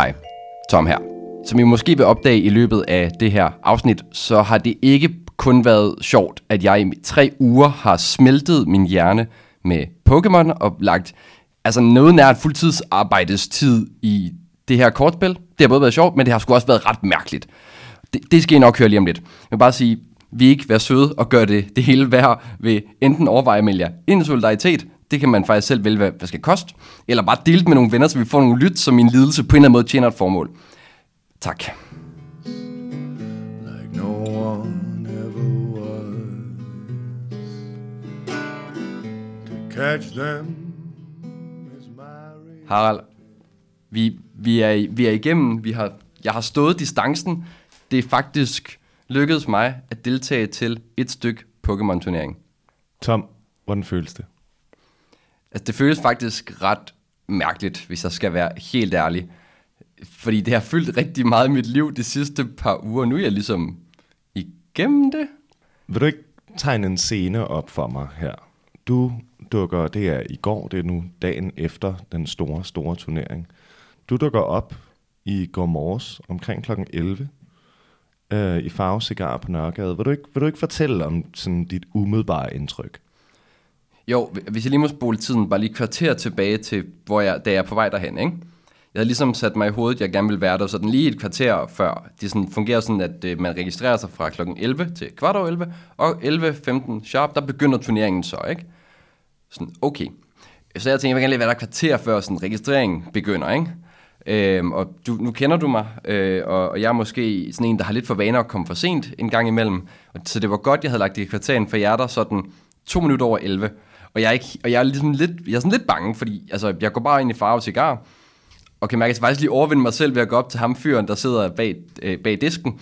Hej, Tom her. Som I måske vil opdage i løbet af det her afsnit, så har det ikke kun været sjovt, at jeg i tre uger har smeltet min hjerne med Pokémon og lagt altså noget nært fuldtidsarbejdestid i det her kortspil. Det har både været sjovt, men det har sgu også været ret mærkeligt. Det, det skal I nok høre lige om lidt. Jeg vil bare sige, vi ikke være søde og gøre det, det hele værd ved enten overveje at melde jer ind i solidaritet, det kan man faktisk selv vælge, hvad, hvad skal koste, eller bare dele det med nogle venner, så vi får nogle lyt, som min lidelse på en eller anden måde tjener et formål. Tak. like no one ever was. To catch them is my Harald, vi, vi, er, vi er igennem, vi har, jeg har stået distancen. Det er faktisk lykkedes mig at deltage til et stykke Pokémon-turnering. Tom, hvordan føles det? Altså, det føles faktisk ret mærkeligt, hvis jeg skal være helt ærlig. Fordi det har fyldt rigtig meget i mit liv de sidste par uger. Nu er jeg ligesom igennem det. Vil du ikke tegne en scene op for mig her? Du dukker, det er i går, det er nu dagen efter den store, store turnering. Du dukker op i går morges omkring kl. 11 øh, i farvecigar på Nørregade. Vil du, ikke, vil du ikke fortælle om sådan dit umiddelbare indtryk? Jo, hvis jeg lige må spole tiden bare lige et kvarter tilbage til, hvor jeg, da jeg er på vej derhen, ikke? Jeg havde ligesom sat mig i hovedet, at jeg gerne ville være der, så den lige et kvarter før. Det sådan fungerer sådan, at øh, man registrerer sig fra kl. 11 til kvart over 11, og 11.15 sharp, der begynder turneringen så, ikke? Sådan, okay. Så jeg tænkte, jeg vil gerne lige være der et kvarter før sådan, registreringen begynder, ikke? Øhm, og du, nu kender du mig, øh, og, og jeg er måske sådan en, der har lidt for vaner at komme for sent en gang imellem. Så det var godt, jeg havde lagt det i kvarteren for jer der sådan to minutter over 11. Og jeg er, ikke, og jeg er, ligesom lidt, jeg er sådan lidt bange, fordi altså, jeg går bare ind i farve cigar, og kan mærke, at jeg faktisk lige overvinde mig selv ved at gå op til ham fyren, der sidder bag, øh, bag disken.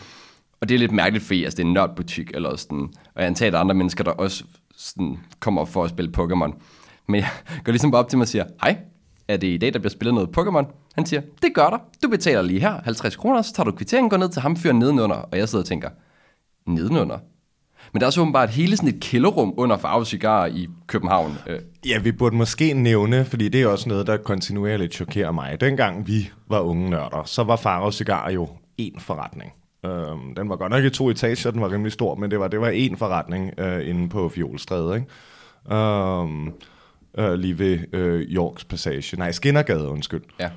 Og det er lidt mærkeligt, fordi altså, det er en nørdbutik, eller sådan, og jeg antager, at der er andre mennesker, der også sådan, kommer op for at spille Pokémon. Men jeg går ligesom bare op til mig og siger, hej, er det i dag, der bliver spillet noget Pokémon? Han siger, det gør der. Du betaler lige her 50 kroner, så tager du kvitteringen, går ned til ham fyren nedenunder, og jeg sidder og tænker, nedenunder? Men der er så åbenbart hele sådan et kælderrum under farve cigar i København. Øh, Ja, vi burde måske nævne, fordi det er også noget, der kontinuerligt chokerer mig. Dengang vi var unge nørder, så var Faro Cigar jo én forretning. Øhm, den var godt nok i to etager, den var rimelig stor, men det var, det var én forretning øh, inde på Fjolstræde, ikke? Øhm, øh, lige ved øh, Yorks Passage. Nej, Skinnergade, undskyld. ja.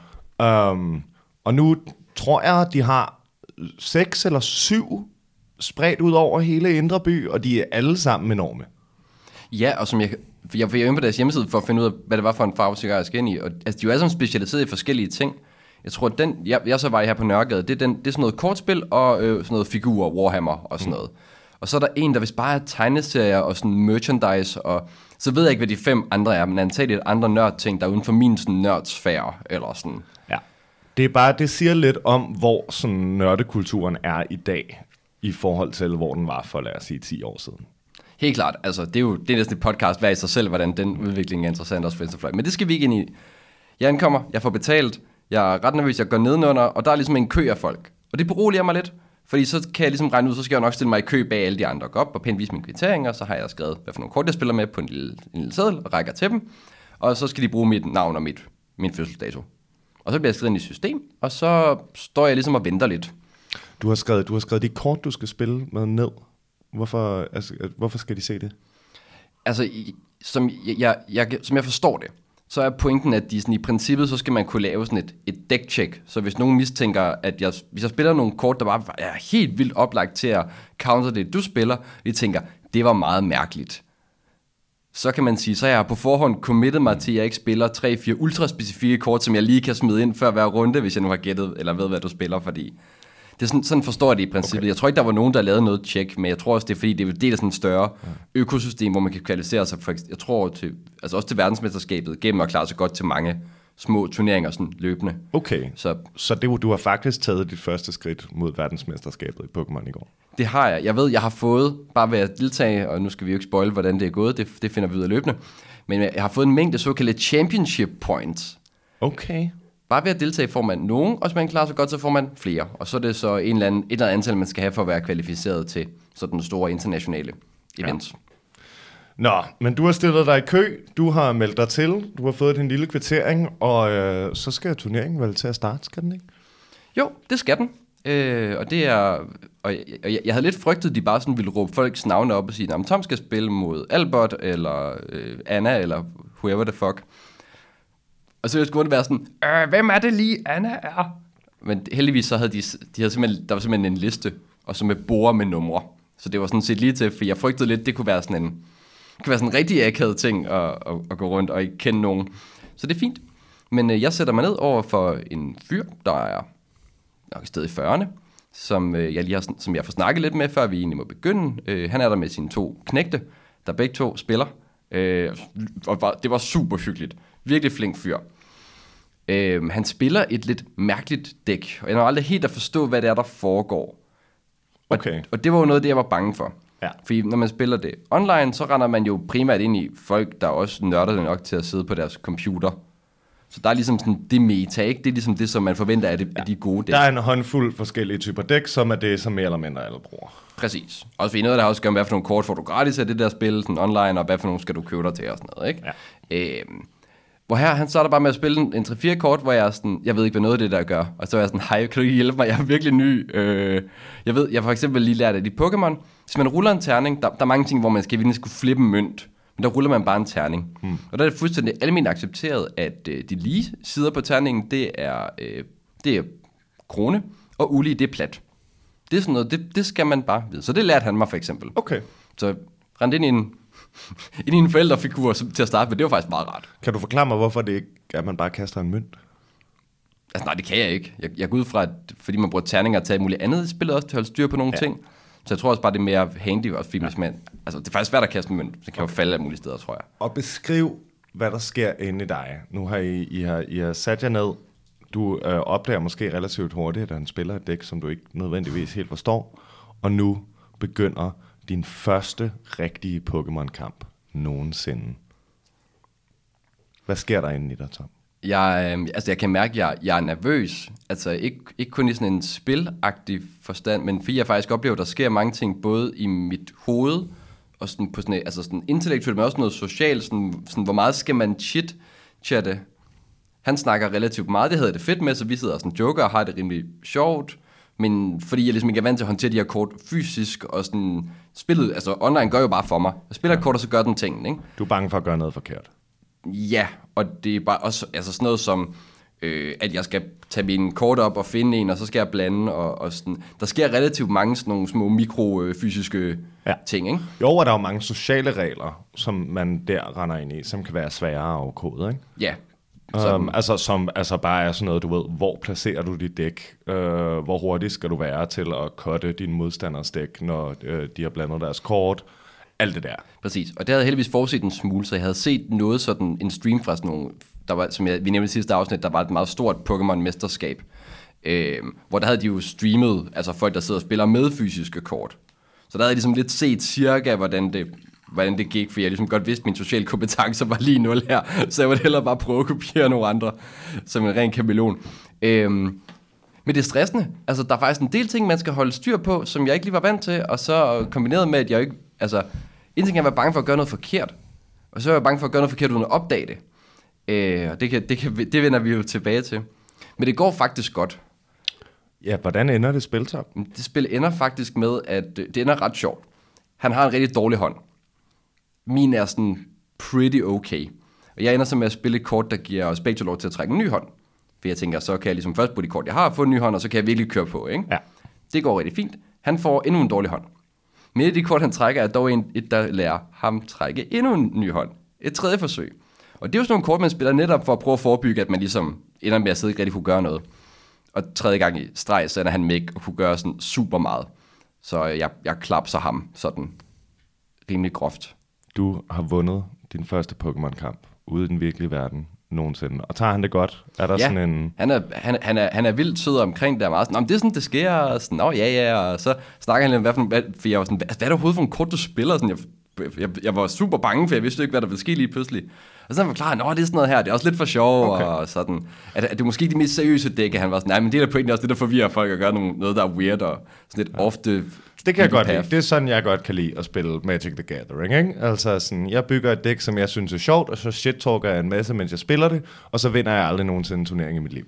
Um, og nu tror jeg, de har seks eller syv spredt ud over hele Indre By, og de er alle sammen enorme. Ja, og som jeg, jeg var inde på deres hjemmeside for at finde ud af, hvad det var for en farve cigar, jeg skal ind i. Og altså, de er jo alle sammen specialiseret i forskellige ting. Jeg tror, at den, jeg, jeg så var her på Nørregade, det er, den, det er sådan noget kortspil og øh, sådan noget figurer, Warhammer og sådan mm. noget. Og så er der en, der vist bare er tegneserier og sådan merchandise, og så ved jeg ikke, hvad de fem andre er, men antageligt andre nørdting, der er uden for min sådan nørdsfære, eller sådan. Ja. Det er bare, det siger lidt om, hvor sådan nørdekulturen er i dag, i forhold til, hvor den var for, lad os sige, 10 år siden. Helt klart, altså det er jo det er næsten et podcast hver i sig selv, hvordan den udvikling er interessant også for Venstrefløj. Men det skal vi ikke ind i. Jeg ankommer, jeg får betalt, jeg er ret nervøs, jeg går nedenunder, og der er ligesom en kø af folk. Og det beroliger mig lidt, fordi så kan jeg ligesom regne ud, så skal jeg nok stille mig i kø bag alle de andre, gå op og pænt vise mine kvitteringer, så har jeg skrevet, hvad for nogle kort jeg spiller med på en lille, en lille seddel, og rækker til dem, og så skal de bruge mit navn og mit, min fødselsdato. Og så bliver jeg skrevet ind i system, og så står jeg ligesom og venter lidt. Du har skrevet, du har skrevet de kort, du skal spille med ned. Hvorfor, altså, hvorfor skal de se det? altså, som jeg, jeg, jeg, som jeg forstår det, så er pointen, at de sådan, i princippet, så skal man kunne lave sådan et, et deck-check. Så hvis nogen mistænker, at jeg, hvis jeg spiller nogle kort, der bare er helt vildt oplagt til at counter det, du spiller, de tænker, det var meget mærkeligt. Så kan man sige, så jeg har på forhånd committed mig til, at jeg ikke spiller 3-4 ultraspecifikke kort, som jeg lige kan smide ind før hver runde, hvis jeg nu har gættet, eller ved, hvad du spiller, fordi det er sådan, sådan forstår jeg det i princippet. Okay. Jeg tror ikke, der var nogen, der lavede noget tjek, men jeg tror også, det er fordi, det er del af sådan et større økosystem, hvor man kan kvalificere sig for, jeg tror til, altså også til verdensmesterskabet, gennem at klare sig godt til mange små turneringer sådan løbende. Okay, Så så det, du har faktisk taget dit første skridt mod verdensmesterskabet i Pokémon i går. det har jeg. Jeg ved, jeg har fået, bare ved at deltage, og nu skal vi jo ikke spoil, hvordan det er gået, det, det finder vi ud af løbende, men jeg har fået en mængde såkaldte championship points. Okay. Bare ved at deltage får man nogen, og hvis man klarer sig godt, så får man flere. Og så er det så en eller anden, et eller andet antal, man skal have for at være kvalificeret til sådan store internationale event. Ja. Nå, men du har stillet dig i kø, du har meldt dig til, du har fået din lille kvittering, og øh, så skal turneringen vel til at starte, skal den ikke? Jo, det skal den. Øh, og det er... Og jeg, jeg, jeg havde lidt frygtet, at de bare sådan ville råbe folks navne op og sige, at Tom skal spille mod Albert, eller øh, Anna, eller whoever the fuck. Og så skulle det være sådan, øh, hvem er det lige, Anna er? Men heldigvis så havde de, de havde simpelthen, der var simpelthen en liste, og så med bord med numre. Så det var sådan set lige til, for jeg frygtede lidt, det kunne være sådan en, det kunne være sådan en rigtig akavet ting at, at, at, gå rundt og ikke kende nogen. Så det er fint. Men øh, jeg sætter mig ned over for en fyr, der er nok et sted i 40'erne, som, øh, jeg lige har, som jeg får snakket lidt med, før vi egentlig må begynde. Øh, han er der med sine to knægte, der begge to spiller. Øh, og var, det var super hyggeligt. Virkelig flink fyr. Øh, han spiller et lidt mærkeligt dæk, og jeg har aldrig helt at forstå, hvad det er, der foregår. Og, Okay. og det var jo noget af det, jeg var bange for. Ja. Fordi når man spiller det online, så render man jo primært ind i folk, der også nørder det nok til at sidde på deres computer. Så der er ligesom sådan det meta, ikke? Det er ligesom det, som man forventer af, det, ja. af de gode dæk. Der er en håndfuld forskellige typer dæk, som er det, som mere eller mindre alle bruger. Præcis. Også fordi noget, der har også at gøre med, hvad for nogle kort får du gratis af det der spil, sådan online, og hvad for nogle skal du købe dig til og sådan noget, ikke? Ja. Øhm, hvor her, han starter bare med at spille en, en 3-4 kort, hvor jeg er sådan, jeg ved ikke, hvad noget af det der gør. Og så er jeg sådan, hej, kan du ikke hjælpe mig? Jeg er virkelig ny. Øh, jeg ved, jeg for eksempel lige lært af de Pokémon. Hvis man ruller en terning, der, der er mange ting, hvor man skal virkelig skulle flippe en mønt. Men der ruller man bare en terning. Hmm. Og der er det fuldstændig almindeligt accepteret, at øh, de lige sider på terningen, det er, øh, det er krone, og ulige, det er plat. Det er sådan noget, det, det skal man bare vide. Så det lærte han mig for eksempel. Okay. Så rendte ind i en, i en forældrefigur som- til at starte med, det var faktisk meget rart. Kan du forklare mig, hvorfor det ikke er, at man bare kaster en mønt? Altså nej, det kan jeg ikke. Jeg, jeg går ud fra, at fordi man bruger terninger til alt muligt andet i spillet også, til at holde styr på nogle ja. ting. Så jeg tror også bare, det er mere handy også, fordi ja. man, altså det er faktisk svært at kaste en mønt. Det kan jo falde alle mulige steder, tror jeg. Og beskriv, hvad der sker inde i dig. Nu har I, I, har, I har sat jer ned. Du øh, opdager måske relativt hurtigt, at han spiller et dæk, som du ikke nødvendigvis helt forstår. Og nu begynder din første rigtige Pokémon-kamp nogensinde. Hvad sker der inde i dig, Tom? Jeg, øh, altså jeg kan mærke, at jeg, jeg er nervøs. Altså ikke, ikke kun i sådan en spilagtig forstand, men fordi jeg faktisk oplever, at der sker mange ting, både i mit hoved, og sådan på sådan, altså sådan intellektuelt, men også noget socialt. Sådan, sådan, hvor meget skal man chit chatte? Han snakker relativt meget, det havde det fedt med, så vi sidder og sådan joker og har det rimelig sjovt. Men fordi jeg ligesom ikke er vant til at håndtere de her kort fysisk, og sådan spillet, altså online gør jo bare for mig. Jeg spiller et kort, og så gør den ting, ikke? Du er bange for at gøre noget forkert. Ja, og det er bare også altså sådan noget som, øh, at jeg skal tage mine kort op og finde en, og så skal jeg blande, og, og sådan. Der sker relativt mange sådan nogle små mikrofysiske Ja. ja. ting, ikke? Jo, og der er jo mange sociale regler, som man der render ind i, som kan være svære at afkode, ikke? Ja. Så, Um, altså, som altså bare er sådan noget, du ved, hvor placerer du dit dæk? Uh, hvor hurtigt skal du være til at cutte din modstanders dæk, når uh, de har blandet deres kort? Alt det der. Præcis, og det havde jeg heldigvis forudset en smule, så jeg havde set noget sådan, en stream fra sådan nogle, der var, som jeg, vi nævnte i sidste afsnit, der var et meget stort Pokémon-mesterskab, øh, hvor der havde de jo streamet, altså folk, der sidder og spiller med fysiske kort. Så der havde jeg ligesom lidt set cirka, hvordan det, hvordan det gik, for jeg ligesom godt vidste, at min sociale kompetencer var lige nul her, så jeg ville hellere bare prøve at kopiere nogle andre, som en ren kameleon. Øhm, men det er stressende. Altså, der er faktisk en del ting, man skal holde styr på, som jeg ikke lige var vant til, og så kombineret med, at jeg ikke... Altså, en ting er at være bange for at gøre noget forkert, og så er jeg bange for at gøre noget forkert uden at opdage det. Øh, og det, kan, det, kan, det vender vi jo tilbage til. Men det går faktisk godt. Ja, hvordan ender det spil, Tom? Det spil ender faktisk med, at øh, det ender ret sjovt. Han har en rigtig dårlig hånd. Min er sådan pretty okay. Og jeg ender så med at spille et kort, der giver os begge lov til at trække en ny hånd. For jeg tænker, så kan jeg ligesom først bruge de kort, jeg har, få en ny hånd, og så kan jeg virkelig køre på, ikke? Ja. Det går rigtig fint. Han får endnu en dårlig hånd. Men et af de kort, han trækker, er dog en, et, der lærer ham trække endnu en ny hånd. Et tredje forsøg. Og det er jo sådan nogle kort, man spiller netop for at prøve at forebygge, at man ligesom ender med at sidde ikke rigtig kunne gøre noget. Og tredje gang i streg, så ender han med ikke at kunne gøre sådan super meget. Så jeg, jeg klapser ham sådan rimelig groft. Du har vundet din første Pokémon-kamp ude i den virkelige verden nogensinde. Og tager han det godt? Er der ja, sådan en... han, er, han, han, er, han er vildt sød omkring det, og meget sådan, "Nå, det er sådan, det sker, og sådan, Nå, ja, ja, og så snakker han lidt om, hvad for, hvad, for jeg var sådan, hvad, hvad er det overhovedet for en kort, du spiller? Sådan, jeg, jeg, jeg, var super bange, for jeg vidste ikke, hvad der ville ske lige pludselig. Og så han forklarer, nå, det er sådan noget her, det er også lidt for sjov, Okay. og sådan. At, at det er måske ikke de mest seriøse dække, han var sådan, nej, men det er pointen også det, der forvirrer folk, og gør nogle, noget, der er weird, og sådan lidt ofte... Det kan jeg godt lide. Det er sådan, jeg godt kan lide at spille Magic the Gathering. Ikke? Altså sådan, jeg bygger et dæk, som jeg synes er sjovt, og så shit-talker jeg en masse, mens jeg spiller det, og så vinder jeg aldrig nogensinde en turnering i mit liv.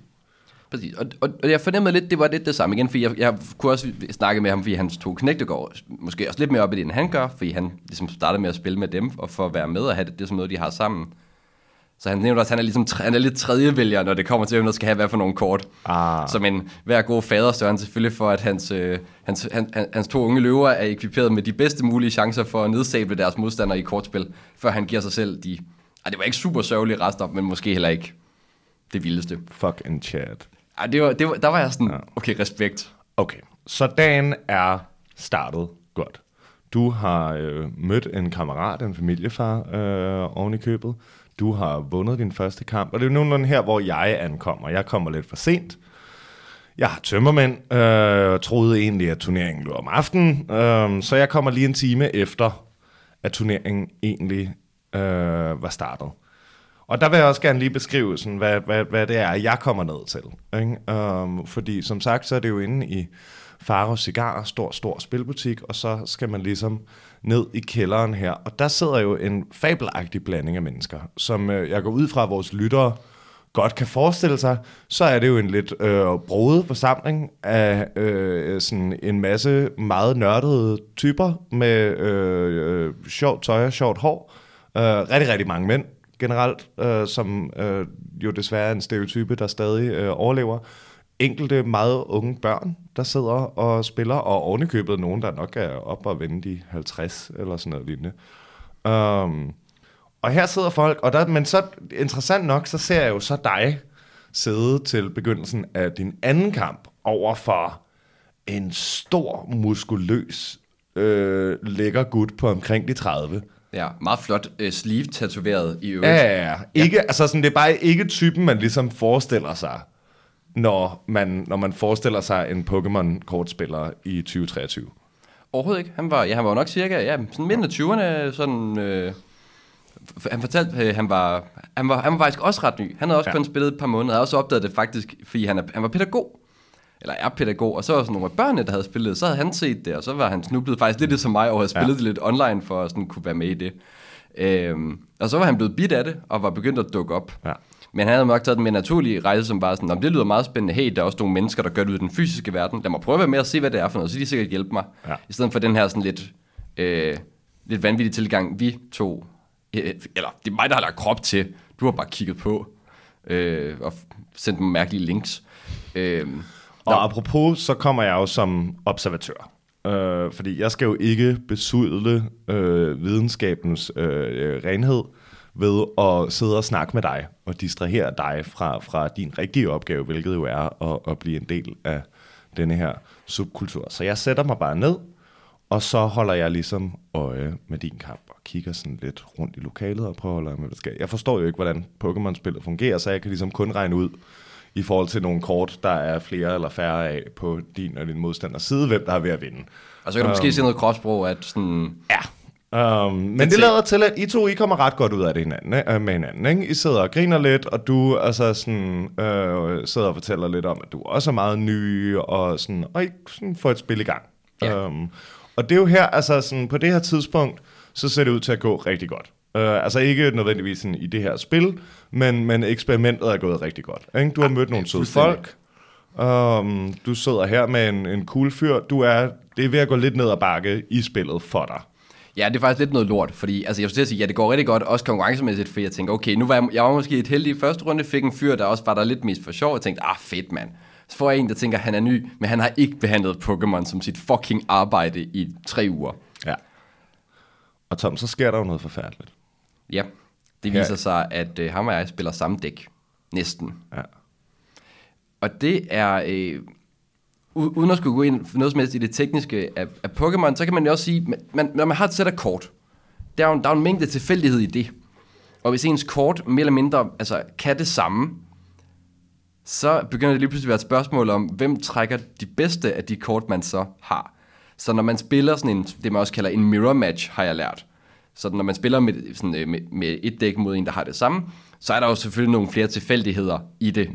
Præcis, og, og, og jeg fornemmede lidt, det var lidt det samme igen, fordi jeg, jeg kunne også snakke med ham, fordi hans to knægte går måske også lidt mere op i det, end han gør, fordi han ligesom startede med at spille med dem, og for at være med og have det, det som noget, de har sammen. Så han nævner også, at han er, ligesom, han er lidt tredje vælger, når det kommer til, hvem der skal have hvad for nogle kort. Ah. Som en hver god fader sørger han selvfølgelig for, at hans, øh, hans, han, han- hans to unge løver er ekviperet med de bedste mulige chancer for at nedsable deres modstandere i kortspil, før han giver sig selv de... Ej, det var ikke super sørgelige rester, men måske heller ikke det vildeste. Fuck en chat. Ej, det var, det var, der var jeg sådan, okay, respekt. Okay, så dagen er startet godt. Du har øh, mødt en kammerat, en familiefar øh, oven i købet. Du har vundet din første kamp, og det er jo nogenlunde her, hvor jeg ankommer. Jeg kommer lidt for sent. Jeg har tømmermænd, øh, troede egentlig, at turneringen lå om aftenen, øh, så jeg kommer lige en time efter, at turneringen egentlig øh, var startet. Og der vil jeg også gerne lige beskrive, sådan, hvad, hvad, hvad det er, jeg kommer ned til. Ikke? Um, fordi som sagt, så er det jo inde i Faro Cigar, stor, stor spilbutik, og så skal man ligesom ned i kælderen her. Og der sidder jo en fabelagtig blanding af mennesker, som øh, jeg går ud fra, vores lyttere godt kan forestille sig, så er det jo en lidt øh, broet forsamling af øh, sådan en masse meget nørdede typer med øh, øh, sjovt tøj og sjovt hår. Øh, rigtig, rigtig mange mænd generelt, øh, som øh, jo desværre er en stereotype, der stadig øh, overlever. Enkelte meget unge børn, der sidder og spiller, og ovenikøbet nogen, der nok er op og vende de 50 eller sådan noget lignende. Um, og her sidder folk, og der, men så interessant nok, så ser jeg jo så dig sidde til begyndelsen af din anden kamp over for en stor, muskuløs, øh, lækker gut på omkring de 30. Ja, meget flot øh, sleeve tatoveret i øvrigt. Ja, ja, ja. Ikke, altså sådan, det er bare ikke typen, man ligesom forestiller sig, når man, når man forestiller sig en Pokémon-kortspiller i 2023. Overhovedet ikke. Han var, ja, han var jo nok cirka ja, sådan midten af 20'erne, sådan... Øh, han fortalte, øh, han var, han var, han var faktisk også ret ny. Han havde også Ja. ja. kun spillet et par måneder. Havde også opdaget det faktisk, fordi han, er, han var pædagog. Eller er pædagog. Og så var sådan nogle af børnene, der havde spillet. Så havde han set det, og så var han snublet faktisk lidt ligesom mig, og havde spillet Ja. det lidt online, for at sådan kunne være med i det. Øhm, og så var han blevet bidt af det, og var begyndt at dukke op. Ja. Men han havde nok taget den mere naturlige rejse, som bare sådan, "Nå, men det lyder meget spændende. Hey, der er også nogle mennesker, der gør det ud i den fysiske verden. Lad mig prøve at være med og se, hvad det er for noget, så de sikkert hjælpe mig. Ja. I stedet for den her sådan lidt, øh, lidt vanvittige tilgang, vi to, øh, eller det er mig, der har lagt krop til. Du har bare kigget på øh, og sendt nogle mærkelige links. Øh, og apropos, så kommer jeg jo som observatør. Øh, fordi jeg skal jo ikke besudle øh, videnskabens øh, renhed ved at sidde og snakke med dig og distrahere dig fra, fra din rigtige opgave, hvilket jo er at, at blive en del af denne her subkultur. Så jeg sætter mig bare ned, og så holder jeg ligesom øje med din kamp og kigger sådan lidt rundt i lokalet og prøver at holde øje med, hvad der sker. Jeg forstår jo ikke, hvordan Pokémon-spillet fungerer, så jeg kan ligesom kun regne ud, i forhold til nogle kort, der er flere eller færre af på din og din modstanders side, hvem der er ved at vinde. og så kan du måske se noget kropsprog, at sådan, Ja. Um, men det lader til, at I to I kommer ret godt ud af det hinanden, øh, med hinanden. Ikke? I sidder og griner lidt, og du altså sådan, øh, sidder og fortæller lidt om, at du også er meget ny, og, sådan, og I sådan får et spil i gang. Ja. Um, og det er jo her, altså sådan, på det her tidspunkt, så ser det ud til at gå rigtig godt. Uh, altså ikke nødvendigvis sådan, i det her spil, men, men eksperimentet er gået rigtig godt. Ikke? Du har mødt nogle søde folk, um, du sidder her med en, en cool fyr, du er, det er ved at gå lidt ned ad bakke i spillet for dig. Ja, det er faktisk lidt noget lort, fordi altså, jeg skulle sige, ja, det går rigtig godt, også konkurrencemæssigt, for jeg tænker, okay, nu var jeg, jeg var måske et heldig i første runde, fik en fyr, der også var der lidt mest for sjov, og tænkte, ah, fedt, mand. Så får jeg en, der tænker, han er ny, men han har ikke behandlet Pokémon som sit fucking arbejde i tre uger. Ja. Og Tom, så sker der jo noget forfærdeligt. Ja, det Ja. viser sig, at øh, ham og jeg spiller samme dæk. Næsten. Ja. Og det er, øh, uden at skulle gå ind for noget som helst i det tekniske af, af Pokémon, så kan man jo også sige, man, man, når man har et sæt af kort, der er, jo, der er en mængde tilfældighed i det. Og hvis ens kort mere eller mindre altså, kan det samme, så begynder det lige pludselig at være et spørgsmål om, hvem trækker de bedste af de kort, man så har. Så når man spiller sådan en, det man også kalder en mirror match, har jeg lært. Så når man spiller med, sådan, øh, med, med et dæk mod en, der har det samme, så er der jo selvfølgelig nogle flere tilfældigheder i det.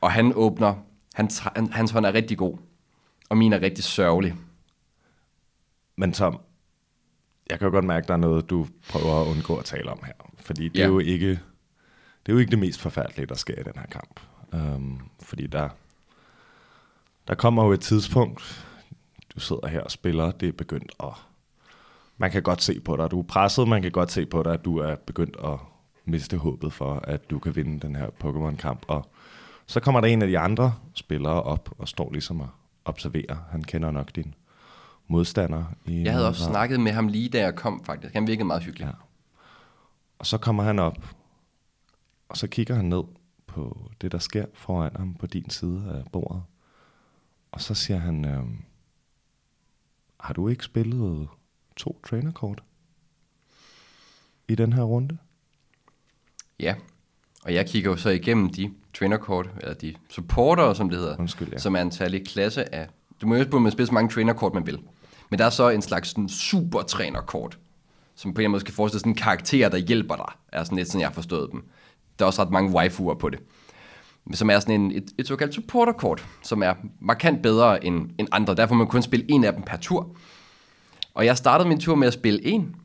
Og han åbner, han, hans hånd er rigtig god, og min er rigtig sørgelig. Men Tom, jeg kan jo godt mærke, at der er noget, du prøver at undgå at tale om her. Fordi det, Ja. er, jo ikke, det er jo ikke det mest forfærdelige, der sker i den her kamp. Øhm, fordi der, der kommer jo et tidspunkt, du sidder her og spiller, det er begyndt at... Man kan godt se på dig, du er presset, man kan godt se på dig, at du er begyndt at miste håbet for, at du kan vinde den her Pokémon-kamp. Og så kommer der en af de andre spillere op og står ligesom og observerer. Han kender nok din modstander. I Jeg havde også grad. snakket med ham lige da jeg kom, faktisk. Han virkede meget hyggelig. Ja. Og så kommer han op, og så kigger han ned på det, der sker foran ham på din side af bordet. Og så siger han, øhm, har du ikke spillet to trænerkort i den her runde? Ja, og jeg kigger jo så igennem de trainerkort, eller de supporter, som det hedder, Undskyld, ja. som er en særlig klasse af... Du må jo også man spille så mange trainerkort, man vil. Men der er så en slags sådan super trænerkort, som på en måde skal forestille sådan en karakter, der hjælper dig, er sådan lidt sådan, jeg har forstået dem. Der er også ret mange waifuer på det. Som er sådan en, et, et såkaldt supporterkort, som er markant bedre end, end andre. Derfor må man kun spille en af dem per tur. Og jeg startede min tur med at spille en,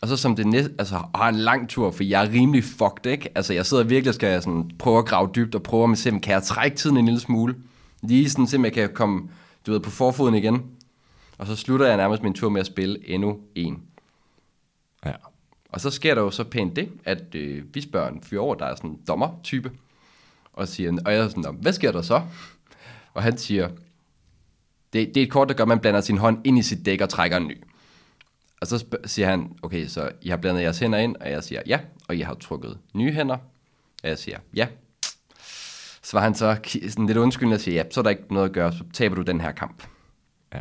og så som det næste, altså har en lang tur, for jeg er rimelig fucked, ikke? Altså jeg sidder virkelig og skal sådan prøve at grave dybt og prøve at se, kan jeg trække tiden en lille smule. Lige sådan, så jeg kan komme, du ved, på forfoden igen. Og så slutter jeg nærmest min tur med at spille endnu en. Ja. Og så sker der jo så pænt det, at øh, vi spørger en fyr over, der er sådan en dommer-type, og, siger, og jeg er sådan, "Nå, hvad sker der så? Og han siger, det, det er et kort, der gør, at man blander sin hånd ind i sit dæk og trækker en ny. Og så siger han, okay, så I har blandet jeres hænder ind, og jeg siger ja, og I har trukket nye hænder, og jeg siger ja. Så var han så sådan lidt undskyldende og siger, ja, så er der ikke noget at gøre, så taber du den her kamp. Ja.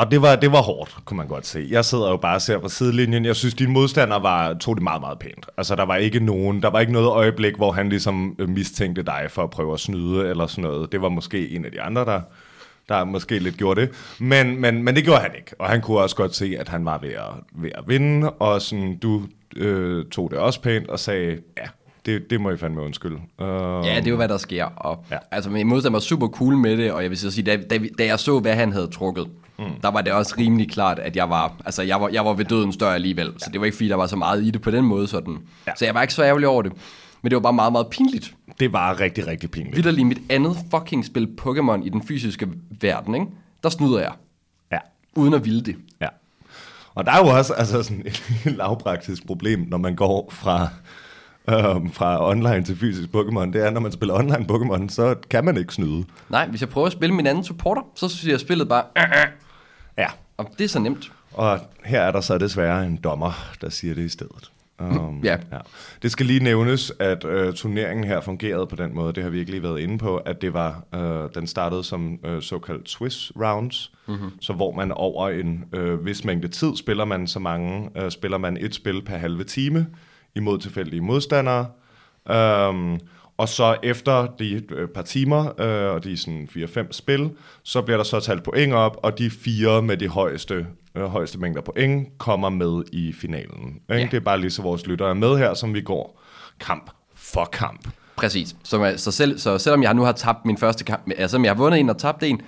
Og det var, det var hårdt, kunne man godt se. Jeg sidder jo bare og ser på sidelinjen. Jeg synes, din modstander var, tog det meget, meget pænt. Altså, der var ikke nogen, der var ikke noget øjeblik, hvor han ligesom øh, mistænkte dig for at prøve at snyde eller sådan noget. Det var måske en af de andre, der, der måske lidt gjorde det. Men, men, men det gjorde han ikke. Og han kunne også godt se, at han var ved at, ved at vinde. Og sådan, du øh, tog det også pænt og sagde, ja, det, det må I fandme undskylde. Uh, Ja, det er jo, hvad der sker. Og, Ja. ja. Altså, min modstander var super cool med det, og jeg vil så sige, da, da, da jeg så, hvad han havde trukket, mm. der var det også rimelig klart, at jeg var, altså, jeg var, jeg var ved døden større alligevel. Så det var ikke, fordi der var så meget i det på den måde. Sådan. Ja. Ja. Så jeg var ikke så ærgerlig over det. Men det var bare meget, meget pinligt. Det var rigtig, rigtig pinligt. Vitterlig mit andet fucking spil Pokémon i den fysiske verden, ikke? der snyder jeg, Ja. uden at ville det. Ja. Og der er jo også altså, sådan et lavpraktisk problem, når man går fra, øhm, fra online til fysisk Pokémon. Det er, når man spiller online Pokémon, så kan man ikke snyde. Nej, hvis jeg prøver at spille min anden supporter, så synes jeg spillet bare, øh, øh. Ja. og det er så nemt. Og her er der så desværre en dommer, der siger det i stedet. Um, Ja. ja. Det skal lige nævnes, at øh, turneringen her fungerede på den måde, det har vi ikke lige været inde på, at det var, øh, den startede som øh, såkaldt Swiss rounds, mm-hmm. så hvor man over en øh, vis mængde tid spiller man så mange, øh, spiller man et spil per halve time imod tilfældige modstandere. Um, og så efter de øh, par timer, øh, og de sådan 4-5 spil, så bliver der så talt point op, og de fire med de højeste, øh, højeste mængder point kommer med i finalen. Ikke? Ja. Det er bare lige så vores lyttere er med her, som vi går kamp for kamp. Præcis. Så, så, selv, så selvom jeg nu har tabt min første kamp, altså jeg har vundet en og tabt en,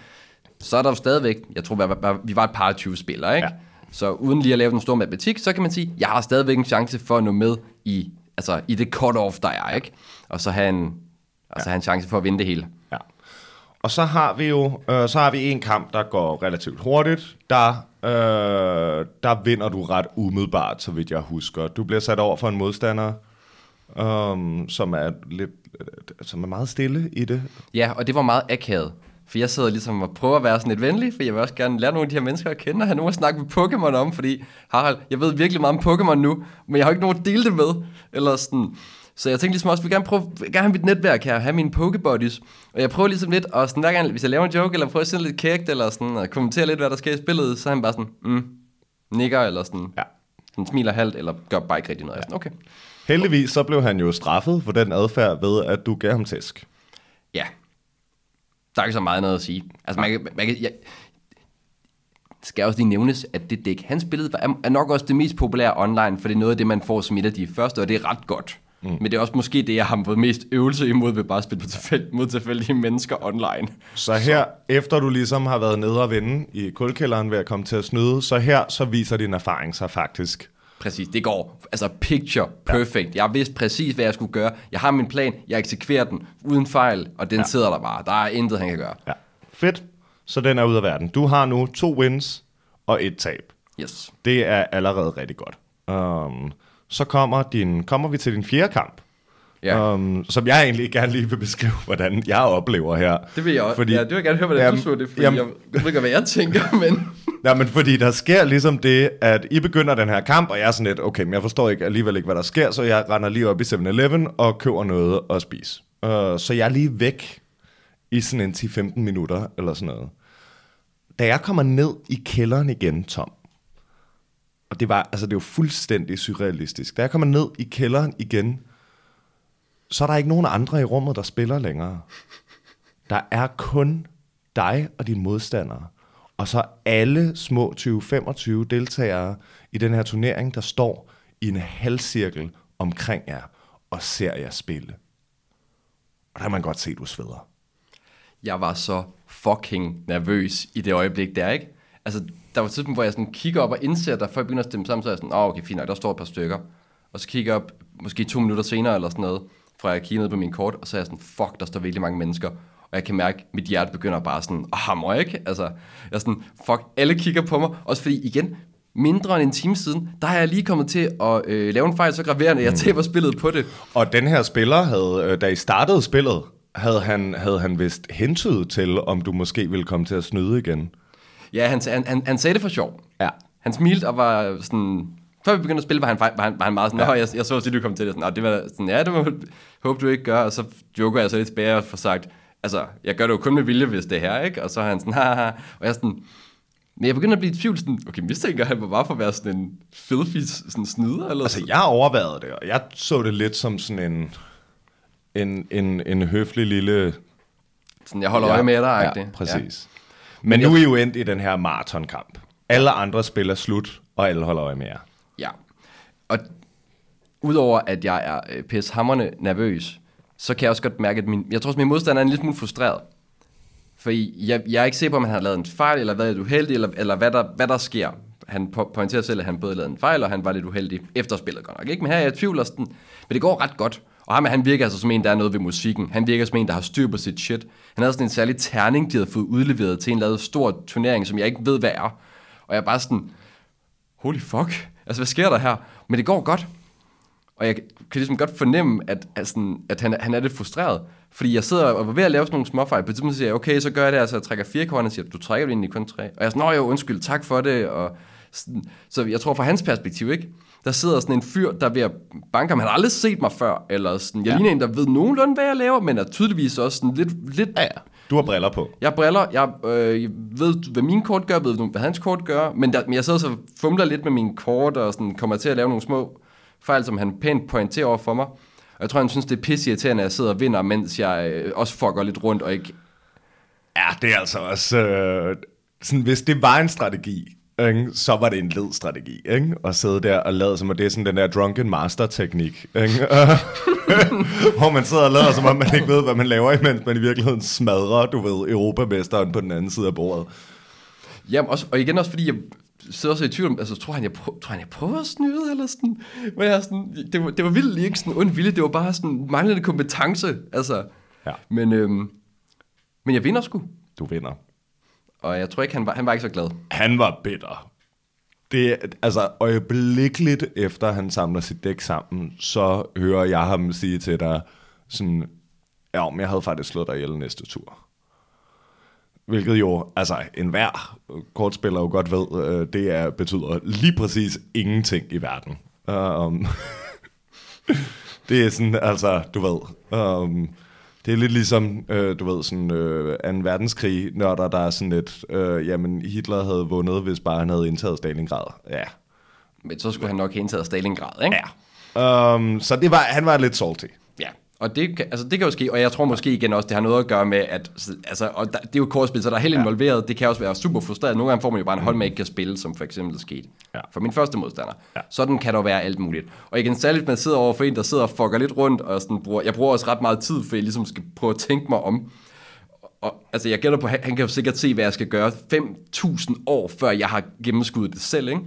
så er der jo stadigvæk, jeg tror, vi var, et par 20 spillere, ikke? Ja. Så uden lige at lave den store matematik, så kan man sige, jeg har stadigvæk en chance for at nå med i, altså, i det cut-off, der er, ikke? Og så have en, altså, have en chance for at vinde det hele. Ja. Og så har vi jo øh, så har vi en kamp, der går relativt hurtigt. Der, øh, der vinder du ret umiddelbart, så vidt jeg husker. Du bliver sat over for en modstander, øh, som er lidt, øh, som er meget stille i det. Ja, og det var meget akavet. For jeg sidder ligesom og prøver at være sådan lidt venlig, for jeg vil også gerne lære nogle af de her mennesker at kende, og have nogen at snakke med Pokémon om, fordi Harald, jeg ved virkelig meget om Pokémon nu, men jeg har ikke nogen at dele det med. Eller sådan. Så jeg tænkte ligesom også, at jeg vil gerne, prøve, vil gerne have mit netværk her, have mine Pokebuddies. Og jeg prøver ligesom lidt, og sådan hver gang, hvis jeg laver en joke, eller prøver at sende lidt kægt, eller sådan, og kommentere lidt, hvad der sker i spillet, så er han bare sådan, mm, nikker, eller sådan, Ja. sådan smiler halvt, eller gør bare ikke rigtig noget. Er sådan, okay. Heldigvis så blev han jo straffet for den adfærd ved, at du gav ham tæsk. Ja. Der er ikke så meget noget at sige. Altså, man, kan- man kan, jeg, skal også lige nævnes, at det dæk, han spillede, var- er nok også det mest populære online, for det er noget af det, man får som et af de første, og det er ret godt. Mm. Men det er også måske det, jeg har fået mest øvelse imod ved bare at spille på tilfæld, mod tilfældige mennesker online. Så her, efter du ligesom har været nede og vende i kulkælderen ved at komme til at snyde, så her så viser din erfaring sig faktisk præcis. Det går, altså picture perfect. Jeg vidste præcis, hvad jeg skulle gøre. Jeg har min plan, jeg eksekverer den uden fejl, og den ja. sidder der bare. Der er intet, han kan gøre. Ja. Fedt. Så den er ude af verden. Du har nu to wins og et tab. Yes. Det er allerede rigtig godt. Um, så kommer, din, kommer vi til din fjerde kamp. Ja. Um, som jeg egentlig gerne lige vil beskrive, hvordan jeg oplever her. Det vil jeg også. Fordi, ja, det vil jeg gerne høre, hvordan Jamen, du så det, fordi jamen- jeg ved ikke, hvad jeg tænker, men... Ja, men fordi der sker ligesom det, at I begynder den her kamp, og jeg er sådan lidt, okay, men jeg forstår ikke alligevel ikke, hvad der sker, så jeg render lige op i 7-Eleven og køber noget at spise. Uh, så jeg er lige væk i sådan en 10-15 minutter, eller sådan noget. Da jeg kommer ned i kælderen igen, Tom, og det var, altså det var fuldstændig surrealistisk. Da jeg kommer ned i kælderen igen, så er der ikke nogen andre i rummet, der spiller længere. Der er kun dig og dine modstandere. Og så alle små 20-25 deltagere i den her turnering, der står i en halvcirkel omkring jer og ser jer spille. Og der kan man godt se, at du sveder. Jeg var så fucking nervøs i det øjeblik der, ikke? Altså, der var et tidspunkt, hvor jeg sådan kigger op og indser, at der folk begynder at stemme sammen, så er jeg sådan, åh, oh, okay, fint nok, der står et par stykker. Og så kigger jeg op, måske to minutter senere eller sådan noget, fra jeg kigger ned på min kort, og så er jeg sådan, fuck, der står virkelig mange mennesker. Og jeg kan mærke, at mit hjerte begynder bare sådan at hamre, ikke? Altså, jeg er sådan, fuck, alle kigger på mig. Også fordi, igen, mindre end en time siden, der har jeg lige kommet til at øh, lave en fejl så graverende, jeg taber spillet på det. Og den her spiller havde, øh, da I startede spillet, havde han, havde han vist hentydet til, om du måske ville komme til at snyde igen. Ja, han, han, han, han sagde det for sjov. Ja. Han smilte og var sådan... Før vi begyndte at spille, var han, var han, var han meget sådan, ja. jeg, jeg så at du kom til det. Sådan, "Nå, det var sådan, ja, det må håbe, du ikke gør. Og så joker jeg så lidt tilbage og får sagt, altså, jeg gør det jo kun med vilje, hvis det er her, ikke? Og så er han sådan, haha. Og jeg er sådan, men jeg begynder at blive i tvivl, sådan, okay, mistænker han mig bare for at være sådan en filthy sådan snyder, eller Altså, jeg overvejede det, og jeg så det lidt som sådan en, en, en, en høflig lille... sådan jeg holder øje med dig, Ja, agtigt. præcis. Ja. Men nu er I jo endt i den her maratonkamp. Alle andre spiller slut, og alle holder øje med jer. Ja. Og udover at jeg er øh, nervøs, så kan jeg også godt mærke, at min, jeg tror også, min modstander er en lille smule frustreret. Fordi jeg, jeg er ikke sikker på, om han har lavet en fejl, eller været lidt uheldig, eller, eller hvad, der, hvad der sker. Han po- pointerer selv, at han både lavede en fejl, og han var lidt uheldig efter spillet godt nok. Ikke? Men her er jeg tvivl, sådan, men det går ret godt. Og ham, han virker altså som en, der er noget ved musikken. Han virker som en, der har styr på sit shit. Han havde sådan en særlig terning, de havde fået udleveret til en lavet stor turnering, som jeg ikke ved, hvad er. Og jeg er bare sådan, holy fuck, altså hvad sker der her? Men det går godt. Og jeg kan ligesom godt fornemme, at, at, sådan, at han, han er lidt frustreret. Fordi jeg sidder og var ved at lave sådan nogle småfejl. På et tidspunkt siger jeg, okay, så gør jeg det, altså jeg trækker fire kort, og siger, du trækker egentlig kun tre. Og jeg er sådan, nå jo, undskyld, tak for det. Og sådan, så jeg tror fra hans perspektiv, ikke? Der sidder sådan en fyr, der er ved at banke ham. Han har aldrig set mig før. Eller sådan, jeg ja. ligner en, der ved nogenlunde, hvad jeg laver, men er tydeligvis også sådan lidt, lidt Ja, ja. Du har briller på. jeg briller, jeg øh, ved, hvad min kort gør, ved, hvad hans kort gør, men, der, men jeg sidder så fumler lidt med mine kort, og sådan, kommer til at lave nogle små fejl, som han pænt pointerer over for mig. Og jeg tror, han synes, det er pisse irriterende, at jeg sidder og vinder, mens jeg øh, også fucker lidt rundt, og ikke... Ja, det er altså også... Øh, sådan, hvis det var en strategi, ikke, så var det en led strategi, ikke? At sidde der og lade som, at det er sådan den der drunken master-teknik, ikke? Hvor man sidder og lader som om, man ikke ved, hvad man laver, imens man i virkeligheden smadrer, du ved, europamesteren på den anden side af bordet. Jamen, også, og igen også, fordi jeg sidder også i tvivl om, altså, tror han, jeg, prøver, tror han, jeg prøver at snyde, eller sådan? Men jeg sådan, det var, det var vildt ikke sådan ond vilje, det var bare sådan manglende kompetence, altså. Ja. Men, øhm, men jeg vinder sgu, Du vinder og jeg tror ikke, han var, han var ikke så glad. Han var bitter. Det altså øjeblikkeligt efter han samler sit dæk sammen, så hører jeg ham sige til dig sådan, ja, men jeg havde faktisk slået dig ihjel næste tur. Hvilket jo, altså enhver kortspiller jo godt ved, øh, det er, betyder lige præcis ingenting i verden. Um, det er sådan, altså, du ved, um, det er lidt ligesom, øh, du ved, sådan øh, 2. verdenskrig, nørder, der er sådan lidt, øh, jamen Hitler havde vundet, hvis bare han havde indtaget Stalingrad. Ja. Men så skulle han nok have indtaget Stalingrad, ikke? Ja. Um, så det var, han var lidt salty. Ja, og det, kan- altså det kan jo ske, og jeg tror måske igen også, det har noget at gøre med, at altså, og der, det er jo kortspil, så der er helt involveret, det kan også være super frustreret. Nogle gange får man jo bare en hold, man ikke kan spille, som for eksempel er sket Ja. for min første modstander. Ja. Sådan kan der være alt muligt. Og igen, særligt, man sidder over for en, der sidder og fucker lidt rundt, og sådan bruger, jeg bruger også ret meget tid, for jeg ligesom skal prøve at tænke mig om. Og, altså, jeg gætter på, han, han kan jo sikkert se, hvad jeg skal gøre 5.000 år, før jeg har gennemskuddet det selv, ikke?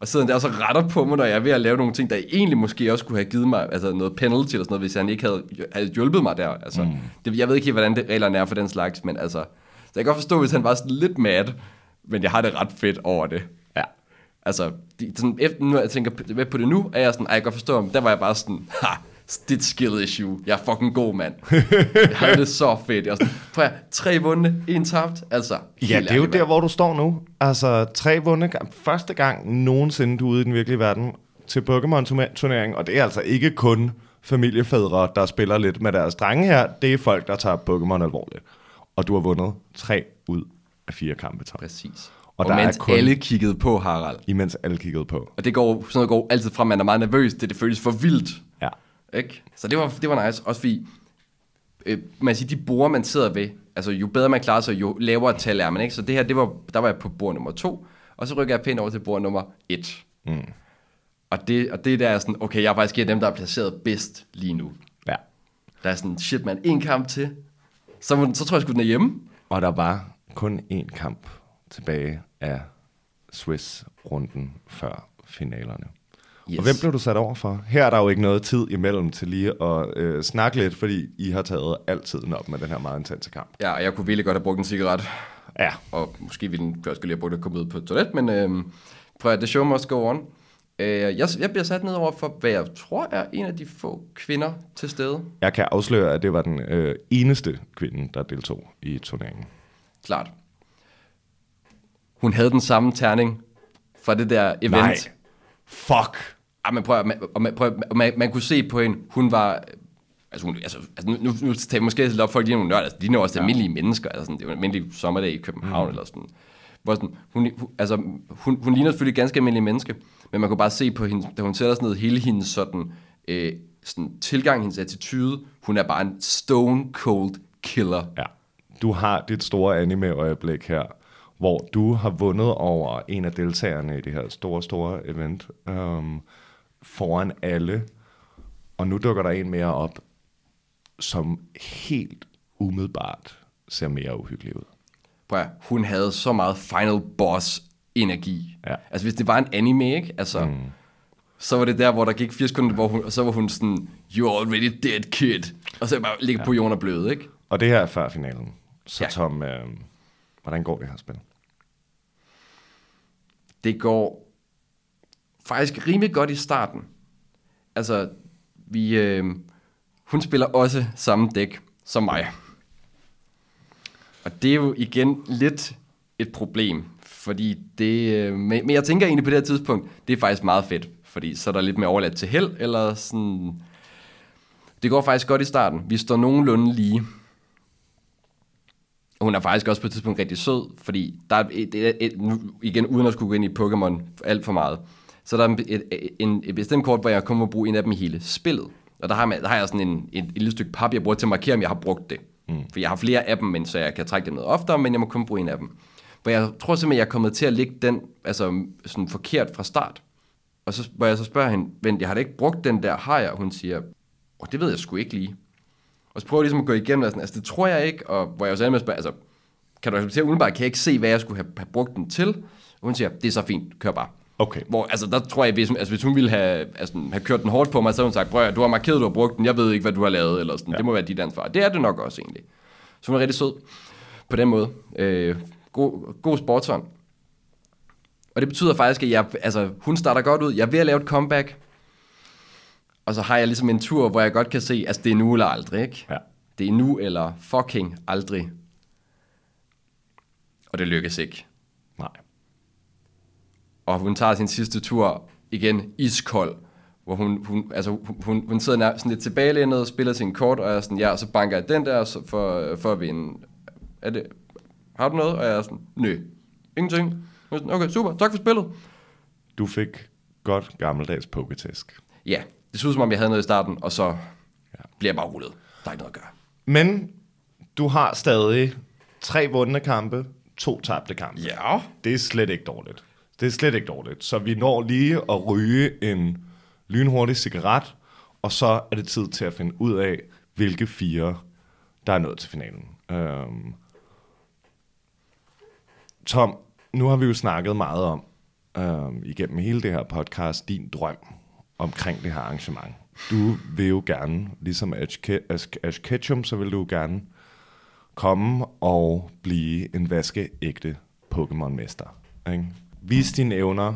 Og sidder han der og så retter på mig, når jeg er ved at lave nogle ting, der egentlig måske også kunne have givet mig altså noget penalty eller sådan noget, hvis han ikke havde, havde hjulpet mig der. Altså, mm. det, jeg ved ikke helt, hvordan det, reglerne er for den slags, men altså... Så jeg kan godt forstå, hvis han var sådan lidt mad, men jeg har det ret fedt over det. Ja. Altså, de, sådan, efter, nu jeg tænker på- på det nu, er jeg sådan, ej, jeg kan godt forstå, men der var jeg bare sådan, ha, det et skill issue. Jeg er fucking god, mand. jeg havde det så fedt. Jeg sådan, prøv at, tre vunde, en tabt. Altså, Ja, det er jo ærligt, der, mand. hvor du står nu. Altså, tre vunde gang. Første gang nogensinde, du er ude i den virkelige verden til Pokémon-turnering, og det er altså ikke kun familiefædre, der spiller lidt med deres drenge her. Det er folk, der tager Pokémon alvorligt. Og du har vundet tre ud af fire kampe, Tom. Præcis. Og Og, der og er mens kun- alle kiggede på Harald. Imens alle kiggede på. Og det går, sådan noget går altid at man er meget nervøs, til det føles for vildt. Ikke? Så det var, det var nice, også fordi, øh, man siger, de borde, man sidder ved, altså jo bedre man klarer sig, jo lavere tal er man, ikke? Så det her, det var, der var jeg på bord nummer to, og så rykker jeg pænt over til bord nummer et. Mm. Og, det, og det der er sådan, okay, jeg er faktisk en af dem, der er placeret bedst lige nu. ja. Der er sådan, shit man, en kamp til, så, så tror jeg sgu, den er hjemme. Og der var kun én kamp tilbage af Swiss-runden før finalerne. Yes. Og hvem blev du sat over for? Her er der jo ikke noget tid imellem til lige at øh, snakke lidt, fordi I har taget al tiden op med den her meget intense kamp. Ja, og jeg kunne virkelig godt have brugt en cigaret. Ja, og måske ville den også lige have brugt at komme ud på et toilet, men øh, prøv at the show must go on. Øh, jeg, jeg bliver sat ned over for, hvad jeg tror er en af de få kvinder til stede. jeg kan afsløre, at det var den øh, eneste kvinde, der deltog i turneringen. Klart. Hun havde den samme terning fra det der event. Fuck! Ah, men prøv, man, man, prøv, man, man kunne se på hende, hun var... Altså, hun, altså, altså nu, nu, nu tager måske lidt op, folk er nogle nørder, altså, de er også ja. almindelige mennesker, altså, sådan, det er jo en almindelig sommerdag i København, mm. eller sådan. Hvor sådan hun, altså, hun, hun ligner selvfølgelig ganske almindelig menneske, men man kunne bare se på hende, da hun sætter sådan noget, hele hendes sådan, øh, sådan tilgang, hendes attitude, hun er bare en stone cold killer. Ja. Du har dit store anime-øjeblik her, hvor du har vundet over en af deltagerne i det her store, store event øhm, foran alle. Og nu dukker der en mere op, som helt umiddelbart ser mere uhyggelig ud. Prøv at, hun havde så meget final boss energi. Ja. Altså hvis det var en anime, ikke? Altså, mm. så var det der, hvor der gik 80 sekunder, hvor hun, og så var hun sådan, you're already dead, kid. Og så bare ligge ja. på jorden og bløde, ikke? Og det her er før finalen. Så Ja. Tom, øh, hvordan går det her spil? Det går faktisk rimelig godt i starten. Altså, vi, øh, hun spiller også samme dæk som mig. Og det er jo igen lidt et problem, fordi det... Øh, men, men jeg tænker egentlig på det her tidspunkt, det er faktisk meget fedt, fordi så er der lidt mere overladt til held, eller sådan... Det går faktisk godt i starten. Vi står nogenlunde lige. Og hun er faktisk også på et tidspunkt rigtig sød, fordi der er et, et, et, nu, igen uden at skulle gå ind i Pokémon alt for meget, så er der et, en, et bestemt kort, hvor jeg kun må bruge en af dem i hele spillet. Og der har, man, der har jeg sådan en, en, et lille stykke pap, jeg bruger til at markere, om jeg har brugt det. Mm. For jeg har flere af dem, men, så jeg kan trække dem noget oftere, men jeg må kun bruge en af dem. Hvor jeg tror simpelthen, jeg er kommet til at lægge den altså, sådan forkert fra start. Og så, hvor jeg så spørger hende, vent, jeg har da ikke brugt den der, har jeg? Og hun siger, oh, det ved jeg sgu ikke lige. Og så prøver jeg ligesom at gå igennem, og sådan, altså det tror jeg ikke, og hvor jeg også med at spørge, altså, kan du acceptere umiddelbart, kan jeg ikke se, hvad jeg skulle have, have brugt den til? Og hun siger, det er så fint, kør bare. Okay. Hvor, altså, der tror jeg, hvis, altså, hvis hun ville have, altså, have kørt den hårdt på mig, så havde hun sagt, prøv du har markeret, du har brugt den, jeg ved ikke, hvad du har lavet, eller sådan, ja. det må være dit ansvar. Det er det nok også egentlig. Så hun er rigtig sød på den måde. Øh, god, god sportsånd. Og det betyder faktisk, at jeg, altså, hun starter godt ud, jeg er ved at lave et comeback, og så har jeg ligesom en tur, hvor jeg godt kan se, altså det er nu eller aldrig, ikke? Ja. Det er nu eller fucking aldrig. Og det lykkes ikke. Nej. Og hun tager sin sidste tur igen iskold, hvor hun, hun, altså, hun, hun, hun sidder nær, sådan lidt tilbagelænet og spiller sin kort, og jeg er sådan, ja, og så banker jeg den der så for, for at vinde. Er det, har du noget? Og jeg er sådan, nø, ingenting. Sådan, okay, super, tak for spillet. Du fik godt gammeldags poketæsk. Ja, det ud som om, jeg havde noget i starten, og så ja. bliver jeg bare rullet. Der er ikke noget at gøre. Men du har stadig tre vundne kampe, to tabte kampe. Ja. Det er slet ikke dårligt. Det er slet ikke dårligt. Så vi når lige at ryge en lynhurtig cigaret, og så er det tid til at finde ud af, hvilke fire, der er nået til finalen. Øhm. Tom, nu har vi jo snakket meget om, øhm, igennem hele det her podcast din drøm omkring det her arrangement. Du vil jo gerne, ligesom Ash, Ke- Ash, Ash Ketchum, så vil du gerne komme og blive en vaskeægte Pokémon-mester. Ikke? Vis dine evner.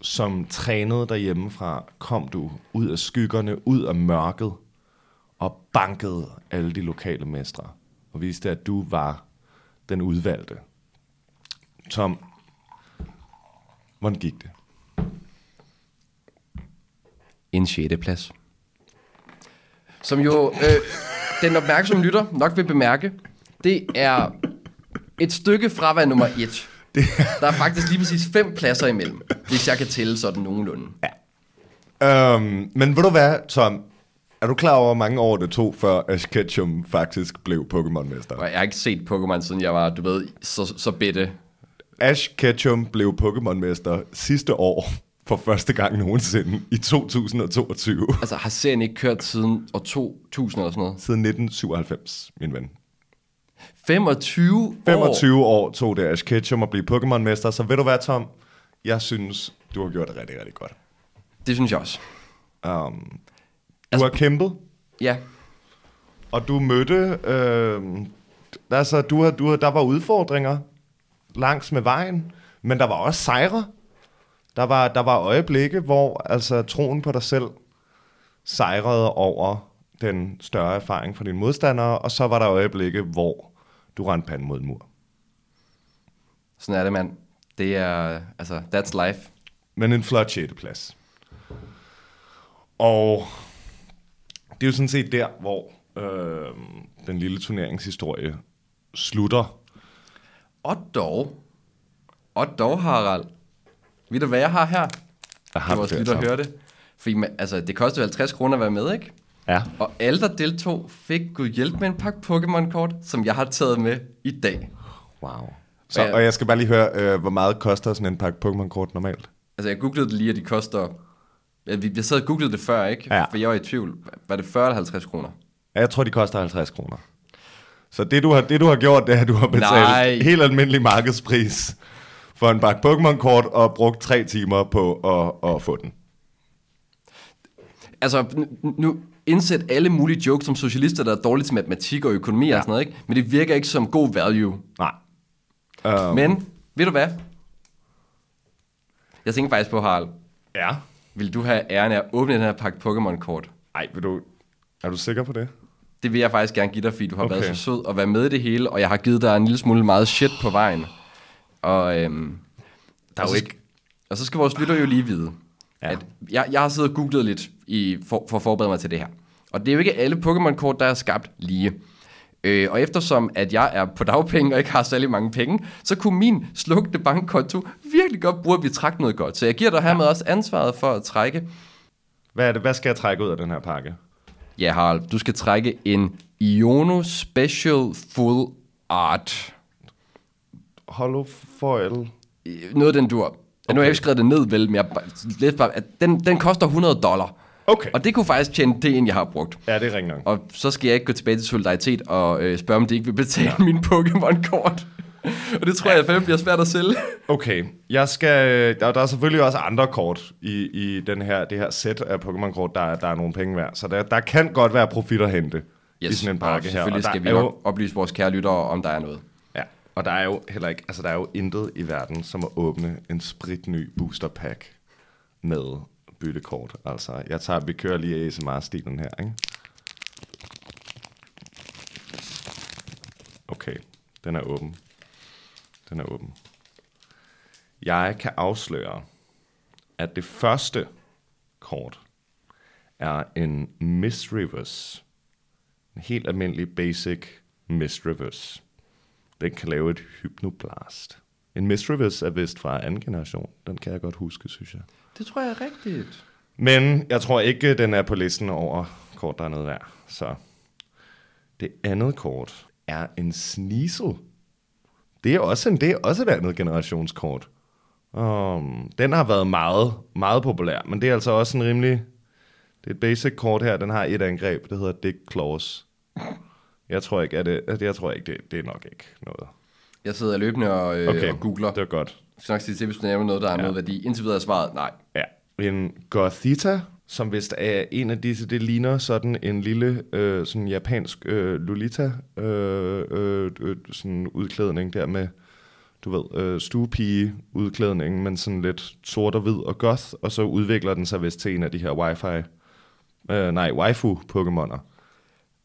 Som trænet derhjemmefra, kom du ud af skyggerne, ud af mørket, og bankede alle de lokale mestre. Og viste, at du var den udvalgte. Tom, hvordan gik det? En 6. plads. Som jo øh, den opmærksomme lytter nok vil bemærke, det er et stykke fra hvad nummer 1. Der er faktisk lige præcis fem pladser imellem, hvis jeg kan tælle sådan nogenlunde. Øhm, men ved du hvad, Tom? Er du klar over, hvor mange år det tog, før Ash Ketchum faktisk blev Pokémon-mester? Jeg har ikke set Pokémon, siden jeg var, du ved, så, så bitte. Ash Ketchum blev Pokémon-mester sidste år for første gang nogensinde i 2022. Altså, har serien ikke kørt siden år 2000 eller sådan noget? Siden 1997, min ven. 25 år. 25 år tog det Ash Ketchum at blive Pokémon-mester, så ved du hvad, Tom? Jeg synes, du har gjort det rigtig, rigtig godt. Det synes jeg også. Um, du Altså- har kæmpet, Ja, og du mødte... Øh, altså, du har, du har, der var udfordringer langs med vejen, men der var også sejre. Der var, der var øjeblikke, hvor altså, troen på dig selv sejrede over den større erfaring fra dine modstandere, og så var der øjeblikke, hvor du rendte panden mod en mur. sådan er det, mand. Det er, altså, that's life. Men en flot 6. plads. Og det er jo sådan set der, hvor øh, den lille turneringshistorie slutter. Og dog, og dog, Harald. Ved du, hvad jeg har her? Jeg Det vores lytter høre det. Fordi man, altså, det koster jo 50 kroner at være med, ikke? Ja. Og alle, der deltog, fik Gud hjælp med en pakke Pokémon-kort, som jeg har taget med i dag. Wow. Så, og jeg skal bare lige høre, øh, hvor meget koster sådan en pakke Pokémon-kort normalt? Altså, jeg googlede det lige, og de koster... Vi, jeg sad og googlede det før, ikke? Ja. For jeg var i tvivl. Var det 40 eller 50 kroner? Ja, Jeg tror, de koster 50 kroner. Så det du, har, det, du har gjort, det er, at du har betalt Nej. helt almindelig markedspris for en pakke Pokémon-kort og brugt tre timer på at, at få den. Altså, nu indsæt alle mulige jokes som socialister, der er dårlige til matematik og økonomi ja. og sådan noget, ikke? Men det virker ikke som god value. Nej. Um, Men, ved du hvad? Jeg tænker faktisk på, Harald. Ja. Vil du have æren af at åbne den her pakke Pokémon-kort? Ej, vil du, er du sikker på det? Det vil jeg faktisk gerne give dig, fordi du har okay. Været så sød og været med i det hele, og jeg har givet dig en lille smule meget shit på vejen. Og, øhm, Der er jo ikke... Og så skal vores lytter jo lige vide, Ja. at jeg, jeg har siddet og googlet lidt i, for, for at forberede mig til det her. Og det er jo ikke alle Pokémon-kort, der er skabt lige. Øh, og eftersom at jeg er på dagpenge og ikke har særlig mange penge, så kunne min slukte bankkonto virkelig godt bruge, at vi trækker noget godt. Så jeg giver dig hermed også ansvaret for at trække. Hvad, er det, hvad skal jeg trække ud af den her pakke? Ja, Harald, du skal trække en Iono Special Full Art. Hollow foil. Noget den dur. Okay. Nu har jeg ikke skrevet det ned, vel, men jeg bare- læste bare, at den, den koster 100 dollar. Okay. Og det kunne faktisk tjene det, end jeg har brugt. Ja, det er nok. Og så skal jeg ikke gå tilbage til solidaritet og øh, spørge, om de ikke vil betale ja. mine Pokémon-kort. og det tror jeg, at bliver svært at sælge. Okay, jeg skal, der, der er selvfølgelig også andre kort i, i den her, det her sæt af Pokémon-kort, der, er- der er nogle penge værd. Så der, der kan godt være profit at hente yes. i sådan en pakke her. selvfølgelig skal vi jo, oplyse vores kære lyttere, om der er noget og der er jo heller ikke, altså der er jo intet i verden, som at åbne en spritny booster pack med byttekort. Altså, jeg tager, vi kører lige ASMR-stilen her, ikke? Okay, den er åben. Den er åben. Jeg kan afsløre, at det første kort er en Miss Rivers. En helt almindelig basic Miss Rivers. Den kan lave et hypnoblast. En Miss Rivers er vist fra anden generation. Den kan jeg godt huske, synes jeg. Det tror jeg er rigtigt. Men jeg tror ikke, den er på listen over kort, der er noget værd. Så det andet kort er en Sneasel. Det er også, en, det er også et andet generationskort. Um, den har været meget, meget populær, men det er altså også en rimelig... Det er et basic kort her, den har et angreb, det hedder Dick Claws. Jeg tror ikke, at det, at jeg tror ikke det, det er nok ikke noget. Jeg sidder løbende og, øh, Okay, og googler. det er godt. Jeg skal nok sige til, hvis du nævner noget, der har ja. noget værdi. Indtil videre er svaret nej. Ja. En Gothita, som vist er en af disse, det ligner sådan en lille øh, sådan japansk øh, Lolita øh, øh, øh, sådan udklædning der med, du ved, øh, stuepige udklædning, men sådan lidt sort og hvid og goth, og så udvikler den sig vist til en af de her wifi, øh, nej, waifu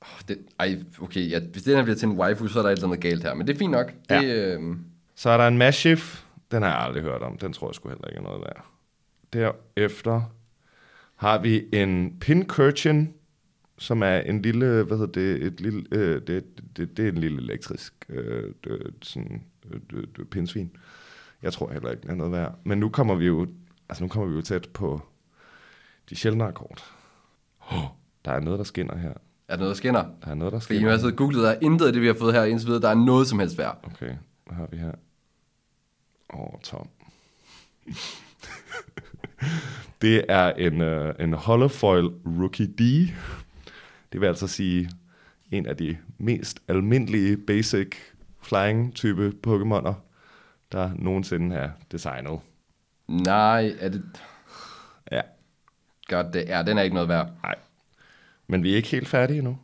Pokémoner. Det, ej, okay, ja, hvis det her bliver til en waifu, så er der et eller andet galt her. Men det er fint nok. Det, Ja. øh, Så er der en Mashif. Den har jeg aldrig hørt om. Den tror jeg sgu heller ikke er noget værd. Derefter har vi en Pincurchin, som er en lille, hvad hedder det, et lille, øh, det, det, det er en lille elektrisk øh, det, sådan, øh, det, det, pindsvin. Jeg tror heller ikke, det er noget værd. Men nu kommer vi jo, altså nu kommer vi jo tæt på de sjældnere kort. Oh, der er noget, der skinner her. Er der noget, der skinner? Der er noget, der Fordi nu skinner. har jeg siddet og googlet, der er intet af det, vi har fået her indtil videre, der er noget som helst værd. Okay, hvad har vi her? Åh, oh, Tom. det er en, uh, en holofoil Rookie D. Det vil altså sige en af de mest almindelige basic flying type Pokémoner, der nogensinde er designet. Nej, er det... Ja, Godt, det er, den er ikke noget værd. nej. Men vi er ikke helt færdige endnu.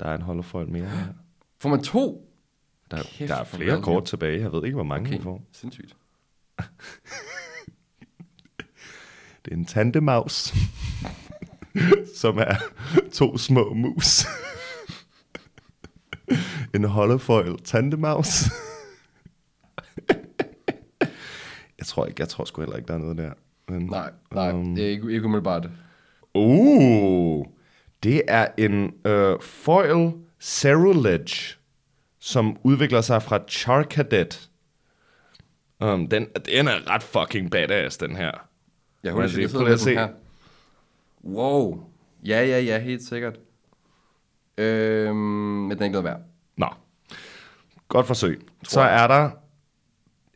Der er en holofoil mere her. Får man to? Der, Kæft, der er flere kort tilbage. Jeg ved ikke, hvor mange Okay, vi får. sindssygt. Det er en tandemaus, som er to små mus. en holofoil tandemaus. jeg tror ikke, jeg tror sgu heller ikke, der er noget der. Men, Nej, nej, Um, det er ikke, ikke umiddelbart. Det er en uh, foil Ceruledge, som udvikler sig fra Charcadet. Um, den, den er ret fucking badass, den her. Jeg se? jeg sidder her. Wow. Ja, ja, ja, helt sikkert. Øhm, men den er ikke noget værd. Nå, godt forsøg. Så er der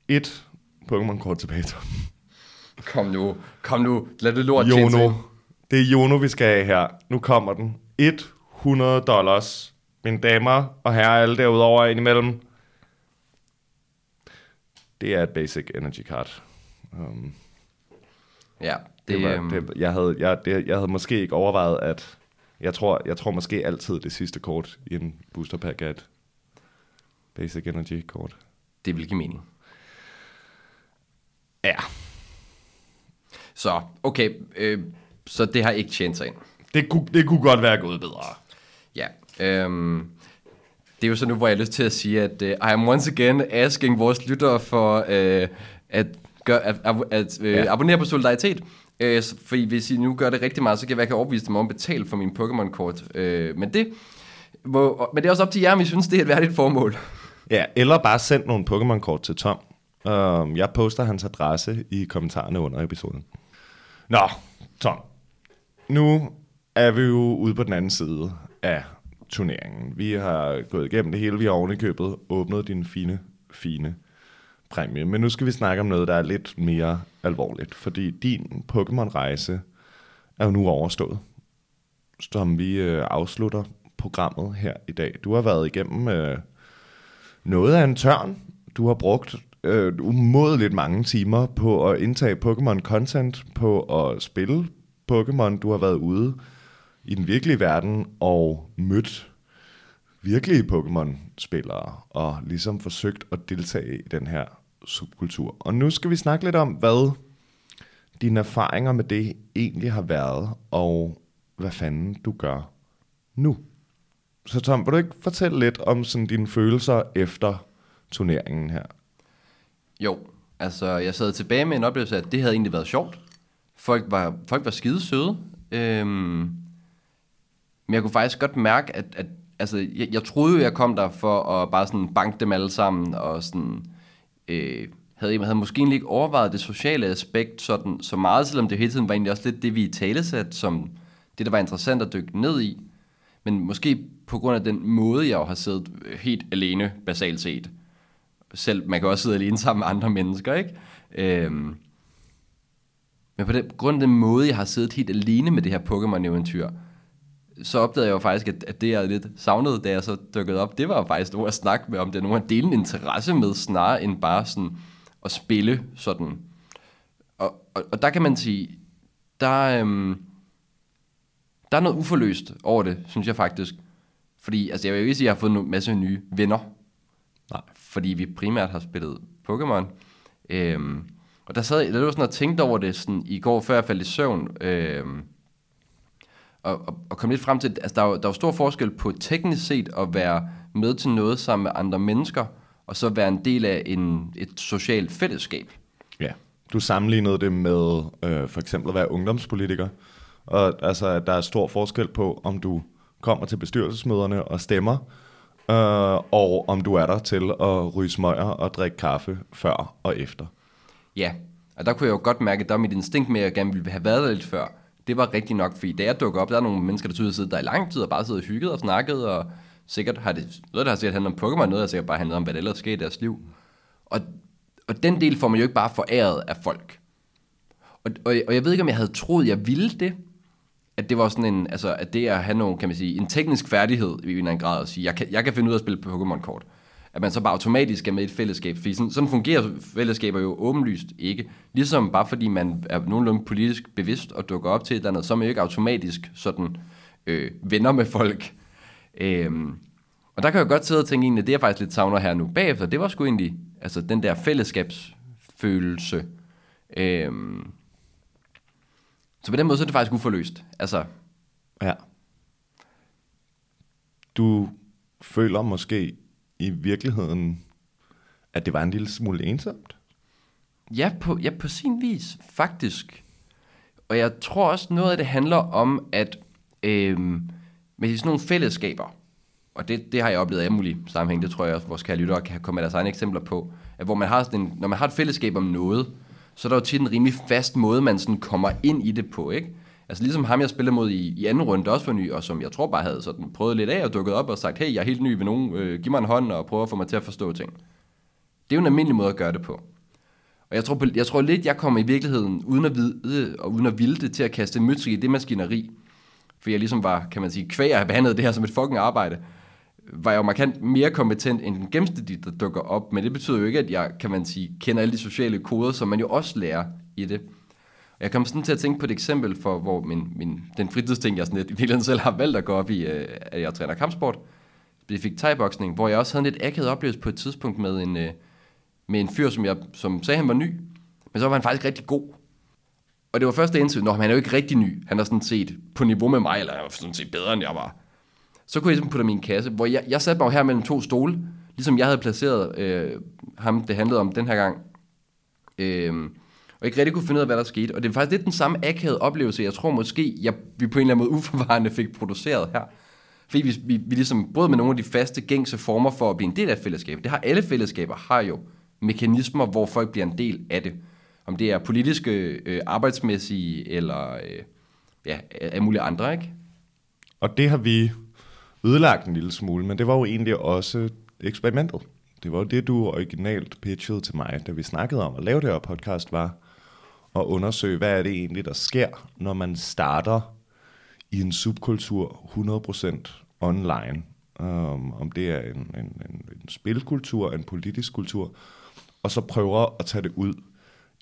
et Pokémon-kort tilbage. Tom. Kom nu, kom nu, lad det lort Jono. til. Det er Jono, vi skal have her. Nu kommer den. 100 dollars. Mine damer og herrer, alle derudover indimellem. Det er et basic energy card. Um, Ja, det, det, var, øhm, det, jeg, havde, jeg, det, jeg havde måske ikke overvejet, at... Jeg tror, jeg tror måske altid, det sidste kort i en booster pack er et basic energy kort. det vil give mening. Ja. Så, okay, øh, så det har ikke tjent sig ind. Det kunne, det kunne godt være gået bedre. Ja, øhm, det er jo så nu, hvor jeg har lyst til at sige, at uh, I am once again asking vores lyttere for uh, at, gør, at, at, at uh, Ja. abonnere på Solidaritet. Uh, fordi hvis I nu gør det rigtig meget, så kan jeg være, kan overbevise dem om at betale for min Pokémon-kort. Uh, men, det, hvor, men det er også op til jer, om I synes, det er et værdigt formål. Ja, eller bare send nogle Pokémon-kort til Tom. Um, jeg poster hans adresse i kommentarerne under episoden. Nå, Tom. Nu er vi jo ude på den anden side af turneringen. Vi har gået igennem det hele. Vi har ovenikøbet åbnet din fine, fine præmie. Men nu skal vi snakke om noget, der er lidt mere alvorligt. Fordi din Pokémon-rejse er jo nu overstået. Som vi øh, afslutter programmet her i dag. Du har været igennem... Øh, noget af en tørn. Du har brugt øh, umådeligt mange timer på at indtage Pokémon-content, på at spille Pokémon. Du har været ude i den virkelige verden og mødt virkelige Pokémon-spillere og ligesom forsøgt at deltage i den her subkultur. Og nu skal vi snakke lidt om, hvad dine erfaringer med det egentlig har været, og hvad fanden du gør nu. Så Tom, vil du ikke fortælle lidt om sådan dine følelser efter turneringen her? Jo, altså jeg sad tilbage med en oplevelse af, at det havde egentlig været sjovt. Folk var, folk var skide søde. Øhm, men jeg kunne faktisk godt mærke, at, at altså, jeg, jeg troede jo, jeg kom der for at bare sådan banke dem alle sammen, og sådan, øh, havde, havde måske egentlig ikke overvejet det sociale aspekt sådan, så meget, selvom det hele tiden var egentlig også lidt det, vi i talesat, som det, der var interessant at dykke ned i. Men måske på grund af den måde, jeg jo har siddet helt alene, basalt set. Selv, man kan også sidde alene sammen med andre mennesker, ikke? Øhm, men på den grund af den måde, jeg har siddet helt alene med det her Pokémon-eventyr, så opdagede jeg jo faktisk, at, at det jeg lidt savnede, da jeg så dukkede op, det var jo faktisk noget at snakke med, om det er nogen at dele en interesse med, snarere end bare sådan at spille sådan. Og, og, og der kan man sige, der, øhm, der er noget uforløst over det, synes jeg faktisk. Fordi, altså jeg vil jo ikke sige, at jeg har fået en masse nye venner. Nej. Fordi vi primært har spillet Pokémon. Øhm, og der sad der var sådan og tænkte over det sådan, i går, før jeg faldt i søvn. øh, og, og, og kom lidt frem til, at altså, der, er jo, der er jo stor forskel på teknisk set at være med til noget sammen med andre mennesker, og så være en del af en, et socialt fællesskab. Ja. Du sammenlignede det med øh, for eksempel at være ungdomspolitiker. Og altså, at der er stor forskel på, om du kommer til bestyrelsesmøderne og stemmer, øh, og om du er der til at ryge smøger og drikke kaffe før og efter. Ja, og der kunne jeg jo godt mærke, at der var mit instinkt med, at jeg gerne ville have været der lidt før. Det var rigtigt nok, fordi da jeg dukker op, der er nogle mennesker, der tydeligt sidder der i lang tid og bare sidder og hygget og snakket, og sikkert har det, noget der har sikkert handlet om Pokémon, noget der sikkert bare handlet om, hvad der ellers sker i deres liv. Og, og den del får man jo ikke bare foræret af folk. Og, og, og jeg ved ikke, om jeg havde troet, jeg ville det, at det var sådan en, altså at det at have nogen, kan man sige, en teknisk færdighed i en eller anden grad at sige, jeg kan, jeg kan finde ud af at spille Pokémon-kort. At man så bare automatisk er med i et fællesskab, fordi sådan, sådan fungerer fællesskaber jo åbenlyst ikke. Ligesom bare fordi man er nogenlunde politisk bevidst og dukker op til et eller andet, så er man jo ikke automatisk sådan øh, venner med folk. Øhm, og der kan jeg godt sidde og tænke egentlig, at det er faktisk lidt savner her nu bagefter, det var sgu egentlig altså den der fællesskabsfølelse. Øhm, så på den måde så er det faktisk uforløst. Altså, Ja. Du føler måske i virkeligheden, at det var en lille smule ensomt? Ja, på, ja, på sin vis, faktisk. Og jeg tror også, noget af det handler om, at øh, med sådan nogle fællesskaber, og det, det har jeg oplevet i mulige sammenhæng, det tror jeg også, vores kære lyttere kan komme med deres egne eksempler på, at hvor man har sådan en, når man har et fællesskab om noget, så er der jo tit en rimelig fast måde, man sådan kommer ind i det på, ikke? Altså ligesom ham, jeg spillede mod i, i anden runde, også for ny, og som jeg tror bare havde sådan prøvet lidt af og dukket op og sagt, hey, jeg er helt ny ved nogen, øh, giv mig en hånd og prøv at få mig til at forstå ting. Det er jo en almindelig måde at gøre det på. Og jeg tror, jeg tror lidt, jeg kommer i virkeligheden, uden at vide og uden at ville det, til at kaste møtrik i det maskineri. For jeg ligesom var, kan man sige, kvæg at have behandlet det her som et fucking arbejde, var jeg jo markant mere kompetent end den gennemsnitlige, der dukker op. Men det betyder jo ikke, at jeg, kan man sige, kender alle de sociale koder, som man jo også lærer i det. Og jeg kom sådan til at tænke på et eksempel for, hvor min, min, den fritidsting, jeg sådan lidt, i virkeligheden selv har valgt at gå op i, øh, at jeg træner kampsport, specifikt thai hvor jeg også havde en lidt akavet oplevelse på et tidspunkt med en, øh, med en fyr, som, jeg, som sagde, han var ny, men så var han faktisk rigtig god. Og det var første indtryk, når han er jo ikke rigtig ny. Han er sådan set på niveau med mig, eller han var sådan set bedre, end jeg var. Så kunne jeg ligesom putte min kasse, hvor jeg, jeg satte mig her mellem to stole, ligesom jeg havde placeret øh, ham, det handlede om den her gang. Øh, og ikke rigtig kunne finde ud af, hvad der skete. Og det er faktisk lidt den samme akavede oplevelse, jeg tror måske, jeg, vi på en eller anden måde uforvarende fik produceret her. Fordi vi, vi, vi ligesom brød med nogle af de faste, gængse former for at blive en del af fællesskabet. Det har alle fællesskaber, har jo mekanismer, hvor folk bliver en del af det. Om det er politiske, øh, arbejdsmæssige eller øh, ja, af mulige andre, ikke? Og det har vi ødelagt en lille smule, men det var jo egentlig også eksperimentet. Det var jo det, du originalt pitchede til mig, da vi snakkede om at lave det her podcast, var at undersøge, hvad er det egentlig, der sker, når man starter i en subkultur 100% online. Um, om det er en, en, en, en spilkultur, en politisk kultur, og så prøver at tage det ud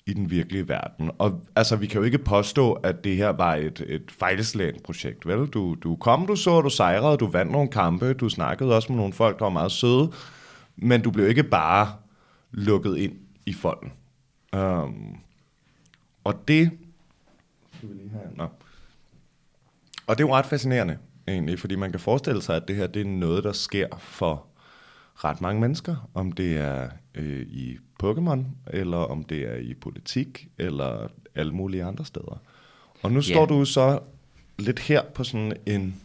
i den virkelige verden. Og altså, vi kan jo ikke påstå, at det her var et, et fejlslagent projekt, vel? Du, du kom, du så, du sejrede, du vandt nogle kampe, du snakkede også med nogle folk, der var meget søde, men du blev ikke bare lukket ind i folden. Um, og det... Skal vi lige have... Nå. Og det er jo ret fascinerende, egentlig, fordi man kan forestille sig, at det her det er noget, der sker for ret mange mennesker, om det er øh, i Pokémon, eller om det er i politik, eller alle mulige andre steder. Og nu står Ja. du så lidt her på sådan en,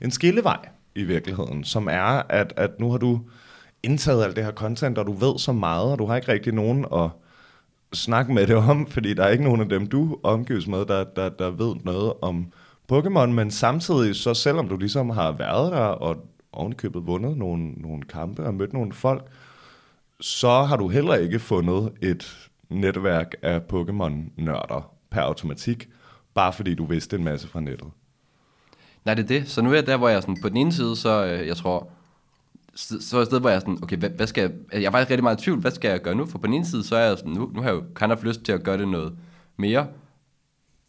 en skillevej i virkeligheden, som er, at, at nu har du indtaget alt det her content, og du ved så meget, og du har ikke rigtig nogen at snakke med det om, fordi der er ikke nogen af dem, du omgives med, der, der, der ved noget om Pokémon, men samtidig, så selvom du ligesom har været der, og ovenikøbet vundet nogle, nogle kampe og mødt nogle folk, så har du heller ikke fundet et netværk af Pokémon-nørder per automatik, bare fordi du vidste en masse fra nettet. Nej, det er det. Så nu er jeg der, hvor jeg sådan, på den ene side, så øh, jeg tror, så så er et sted, hvor jeg er sådan, okay, hvad, hvad skal jeg, jeg er faktisk rigtig meget i tvivl, hvad skal jeg gøre nu? For på den ene side, så er jeg sådan, nu, nu har jeg jo kind of lyst til at gøre det noget mere.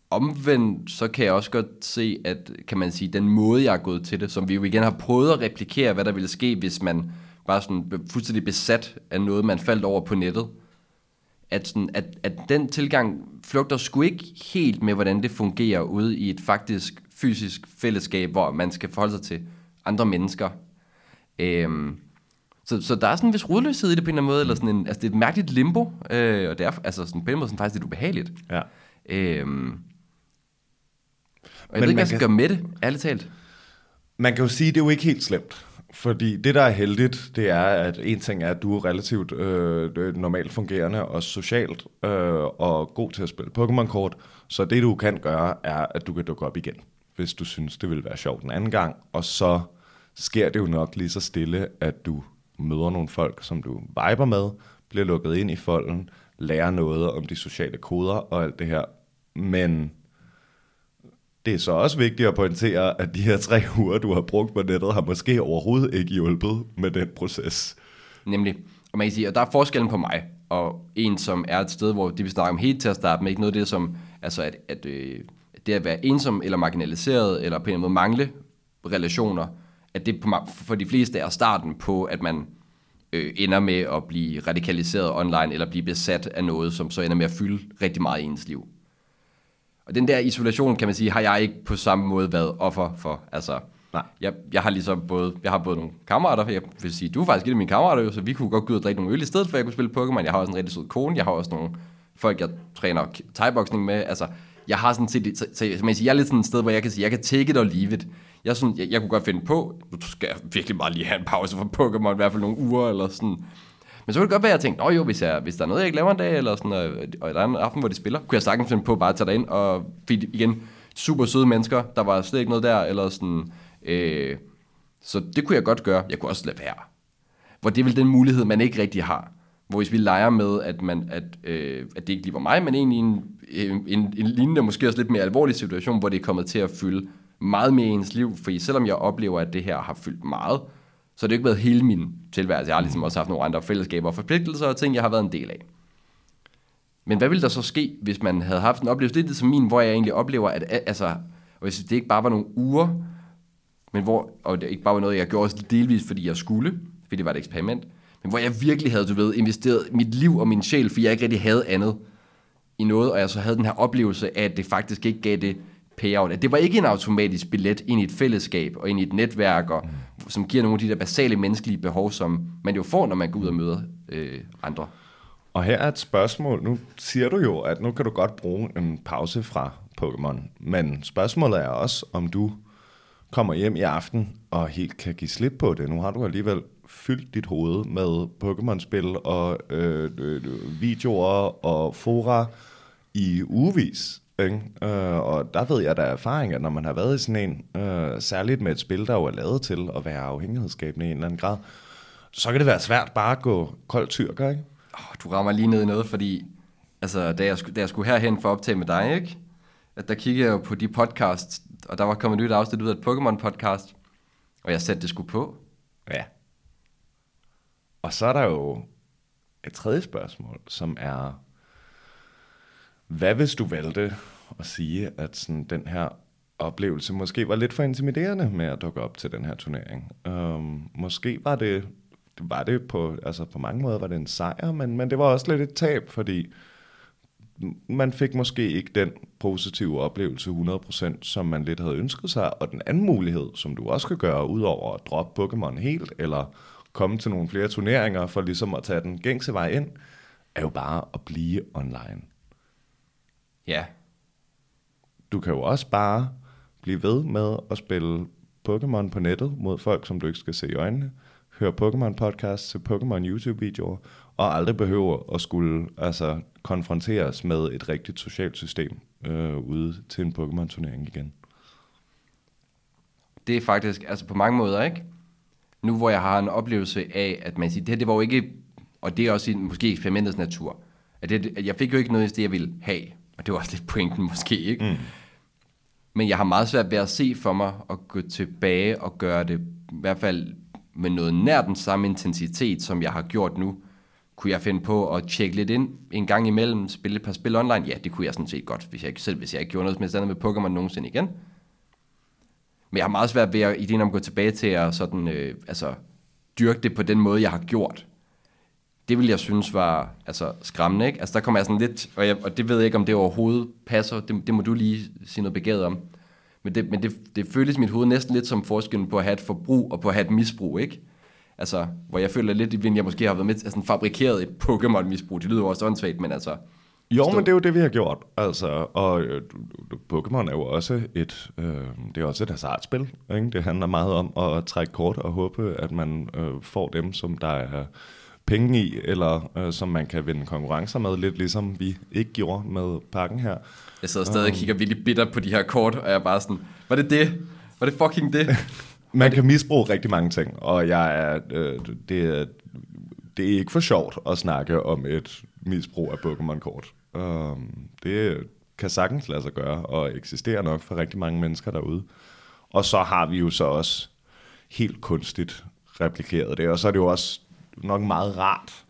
Omvendt, så kan jeg også godt se, at kan man sige, den måde, jeg er gået til det, som vi jo igen har prøvet at replikere, hvad der ville ske, hvis man var sådan fuldstændig besat af noget, man faldt over på nettet. At, sådan, at, at den tilgang flugter sgu ikke helt med, hvordan det fungerer ude i et faktisk fysisk fællesskab, hvor man skal forholde sig til andre mennesker. Øhm, så, så der er sådan en vis rodløshed i det på en eller anden måde, eller sådan en, altså det er et mærkeligt limbo, øh, og det er altså sådan, på en måde sådan faktisk lidt ubehageligt. Ja. Øhm, og jeg Men ved ikke, hvad jeg skal kan- gøre med det, ærligt talt. Man kan jo sige, at det er jo ikke helt slemt. Fordi det, der er heldigt, det er, at en ting er, at du er relativt øh, normalt fungerende og socialt øh, og god til at spille Pokémon-kort. Så det, du kan gøre, er, at du kan dukke op igen, hvis du synes, det vil være sjovt den anden gang. Og så sker det jo nok lige så stille, at du møder nogle folk, som du viber med, bliver lukket ind i folden, lærer noget om de sociale koder og alt det her. Men det er så også vigtigt at pointere, at de her tre uger, du har brugt på nettet, har måske overhovedet ikke hjulpet med den proces. Nemlig. Og man kan sige, at der er forskellen på mig og en, som er et sted, hvor det vi snakker om helt til at starte med, ikke noget af det som, altså at, at øh, det at være ensom eller marginaliseret, eller på en eller anden måde mangle relationer, at det på, for de fleste er starten på, at man øh, ender med at blive radikaliseret online, eller blive besat af noget, som så ender med at fylde rigtig meget i ens liv. Og den der isolation, kan man sige, har jeg ikke på samme måde været offer for. Altså, Nej. Jeg, jeg har ligesom både, jeg har både nogle kammerater, jeg vil sige, du er faktisk et af mine kammerater, så vi kunne godt gå ud og drikke nogle øl i stedet, for jeg kunne spille Pokémon. Jeg har også en rigtig sød kone, jeg har også nogle folk, jeg træner thai med. Altså, jeg har sådan set, så, så, så siger, jeg er lidt sådan et sted, hvor jeg kan sige, jeg kan take it or leave it. Jeg, sådan, jeg, jeg kunne godt finde på, nu skal jeg virkelig bare lige have en pause fra Pokémon, i hvert fald nogle uger, eller sådan. Men så kunne det godt være, at jeg tænkte, Nå jo, hvis, jeg, hvis der er noget, jeg ikke laver en dag, eller sådan, og, og der er en aften, hvor de spiller, kunne jeg sagtens finde på bare at tage dig ind og fordi igen, super søde mennesker, der var slet ikke noget der, eller sådan, øh, så det kunne jeg godt gøre. Jeg kunne også lade være. Hvor det er vel den mulighed, man ikke rigtig har. Hvor hvis vi leger med, at, man, at, øh, at det ikke lige var mig, men egentlig en, en, en, en lignende, måske også lidt mere alvorlig situation, hvor det er kommet til at fylde meget mere i ens liv. Fordi selvom jeg oplever, at det her har fyldt meget, så har det jo ikke været hele min tilværelse. Jeg har ligesom også haft nogle andre fællesskaber og forpligtelser og ting, jeg har været en del af. Men hvad ville der så ske, hvis man havde haft en oplevelse lidt som min, hvor jeg egentlig oplever, at altså, hvis det ikke bare var nogle uger, men hvor, og det ikke bare var noget, jeg gjorde også delvis, fordi jeg skulle, fordi det var et eksperiment, men hvor jeg virkelig havde, du ved, investeret mit liv og min sjæl, fordi jeg ikke rigtig havde andet i noget, og jeg så havde den her oplevelse af, at det faktisk ikke gav det payout. At det var ikke en automatisk billet ind i et fællesskab og ind i et netværk, og, mm. som giver nogle af de der basale menneskelige behov, som man jo får, når man går ud og møder øh, andre. Og her er et spørgsmål. Nu siger du jo, at nu kan du godt bruge en pause fra Pokémon. Men spørgsmålet er også, om du kommer hjem i aften og helt kan give slip på det. Nu har du alligevel fyldt dit hoved med Pokémon-spil og øh, øh, videoer og fora i ugevis. Ikke? Øh, og der ved jeg, der er erfaring, at når man har været i sådan en, øh, særligt med et spil, der jo er lavet til at være afhængighedsskabende i en eller anden grad, så kan det være svært bare at gå kold tyrker, ikke? Oh, du rammer lige ned i noget, fordi altså, da, jeg, da jeg skulle herhen for at optage med dig, ikke? At der kiggede jeg jo på de podcasts, og der var kommet et nyt afsnit ud af et Pokémon-podcast, og jeg satte det sgu på. Ja. Og så er der jo et tredje spørgsmål, som er, hvad hvis du valgte at sige, at sådan den her oplevelse måske var lidt for intimiderende med at dukke op til den her turnering? Um, måske var det, var det på, altså på mange måder var det en sejr, men, men det var også lidt et tab, fordi man fik måske ikke den positive oplevelse 100%, som man lidt havde ønsket sig. Og den anden mulighed, som du også kan gøre, udover at droppe Pokémon helt, eller komme til nogle flere turneringer, for ligesom at tage den gængse vej ind, er jo bare at blive online. Ja, Du kan jo også bare blive ved med at spille Pokémon på nettet mod folk, som du ikke skal se i øjnene, høre Pokémon-podcasts til Pokémon YouTube-videoer, og aldrig behøver at skulle altså, konfronteres med et rigtigt socialt system øh, ude til en Pokémon-turnering igen. det er faktisk, altså på mange måder, ikke? Nu hvor jeg har en oplevelse af, at man siger, det her, det var jo ikke, og det er også i, måske eksperimentets natur, at, det, at jeg fik jo ikke noget af det, jeg ville have, og det var også lidt pointen måske, ikke? Mm. Men jeg har meget svært ved at se for mig at gå tilbage og gøre det i hvert fald med noget nær den samme intensitet, som jeg har gjort nu. Kunne jeg finde på at tjekke lidt ind en gang imellem, spille et par spil online? Ja, det kunne jeg sådan set godt, hvis jeg ikke, selv hvis jeg ikke gjorde noget som helst med Pokémon nogensinde igen. Men jeg har meget svært ved at ideen om at gå tilbage til at sådan, øh, altså, dyrke det på den måde, jeg har gjort. Det vil jeg synes var altså, skræmmende. Ikke? Altså, der kommer jeg sådan lidt, og, jeg, og det ved jeg ikke, om det overhovedet passer. Det, det må du lige sige noget begavet om. Men, det, men det, det føles i mit hoved næsten lidt som forskellen på at have et forbrug og på at have et misbrug, ikke? Altså, hvor jeg føler lidt, at jeg måske har været med til altså, fabrikeret et Pokémon-misbrug. Det lyder jo også åndssvagt, men altså... Jo, Forstå. men det er jo det, vi har gjort. Altså, og øh, Pokémon er jo også et, øh, det er også et hasardspil. Ikke? Det handler meget om at trække kort og håbe, at man øh, får dem, som der er penge i, eller øh, som man kan vinde konkurrencer med, lidt ligesom vi ikke gjorde med pakken her. Jeg sidder stadig og kigger vildt bitter på de her kort, og jeg er bare sådan, var det det? Var det fucking det? Man kan misbruge rigtig mange ting, og jeg er, øh, det, er, det er ikke for sjovt at snakke om et misbrug af Pokémon-kort. Um, det kan sagtens lade sig gøre, og eksisterer nok for rigtig mange mennesker derude. Og så har vi jo så også helt kunstigt replikeret det, og så er det jo også nok meget rart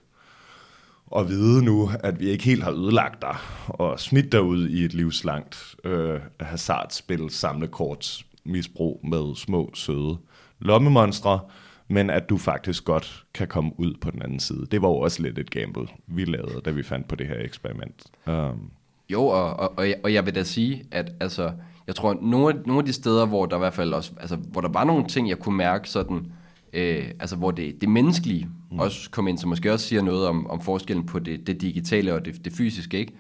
at vide nu, at vi ikke helt har ødelagt dig og smidt dig ud i et livslangt øh, hasardspil, samlekorts misbrug med små, søde lommemonstre, men at du faktisk godt kan komme ud på den anden side. Det var jo også lidt et gamble, vi lavede, da vi fandt på det her eksperiment. Um, Jo, og, og, og, jeg, og jeg vil da sige, at altså, jeg tror, nogle af, nogle af de steder, hvor der i hvert fald også, altså, hvor der var nogle ting, jeg kunne mærke sådan, øh, altså hvor det, det menneskelige mm. også kom ind, som måske også siger noget om, om forskellen på det, det digitale og det, det fysiske, ikke?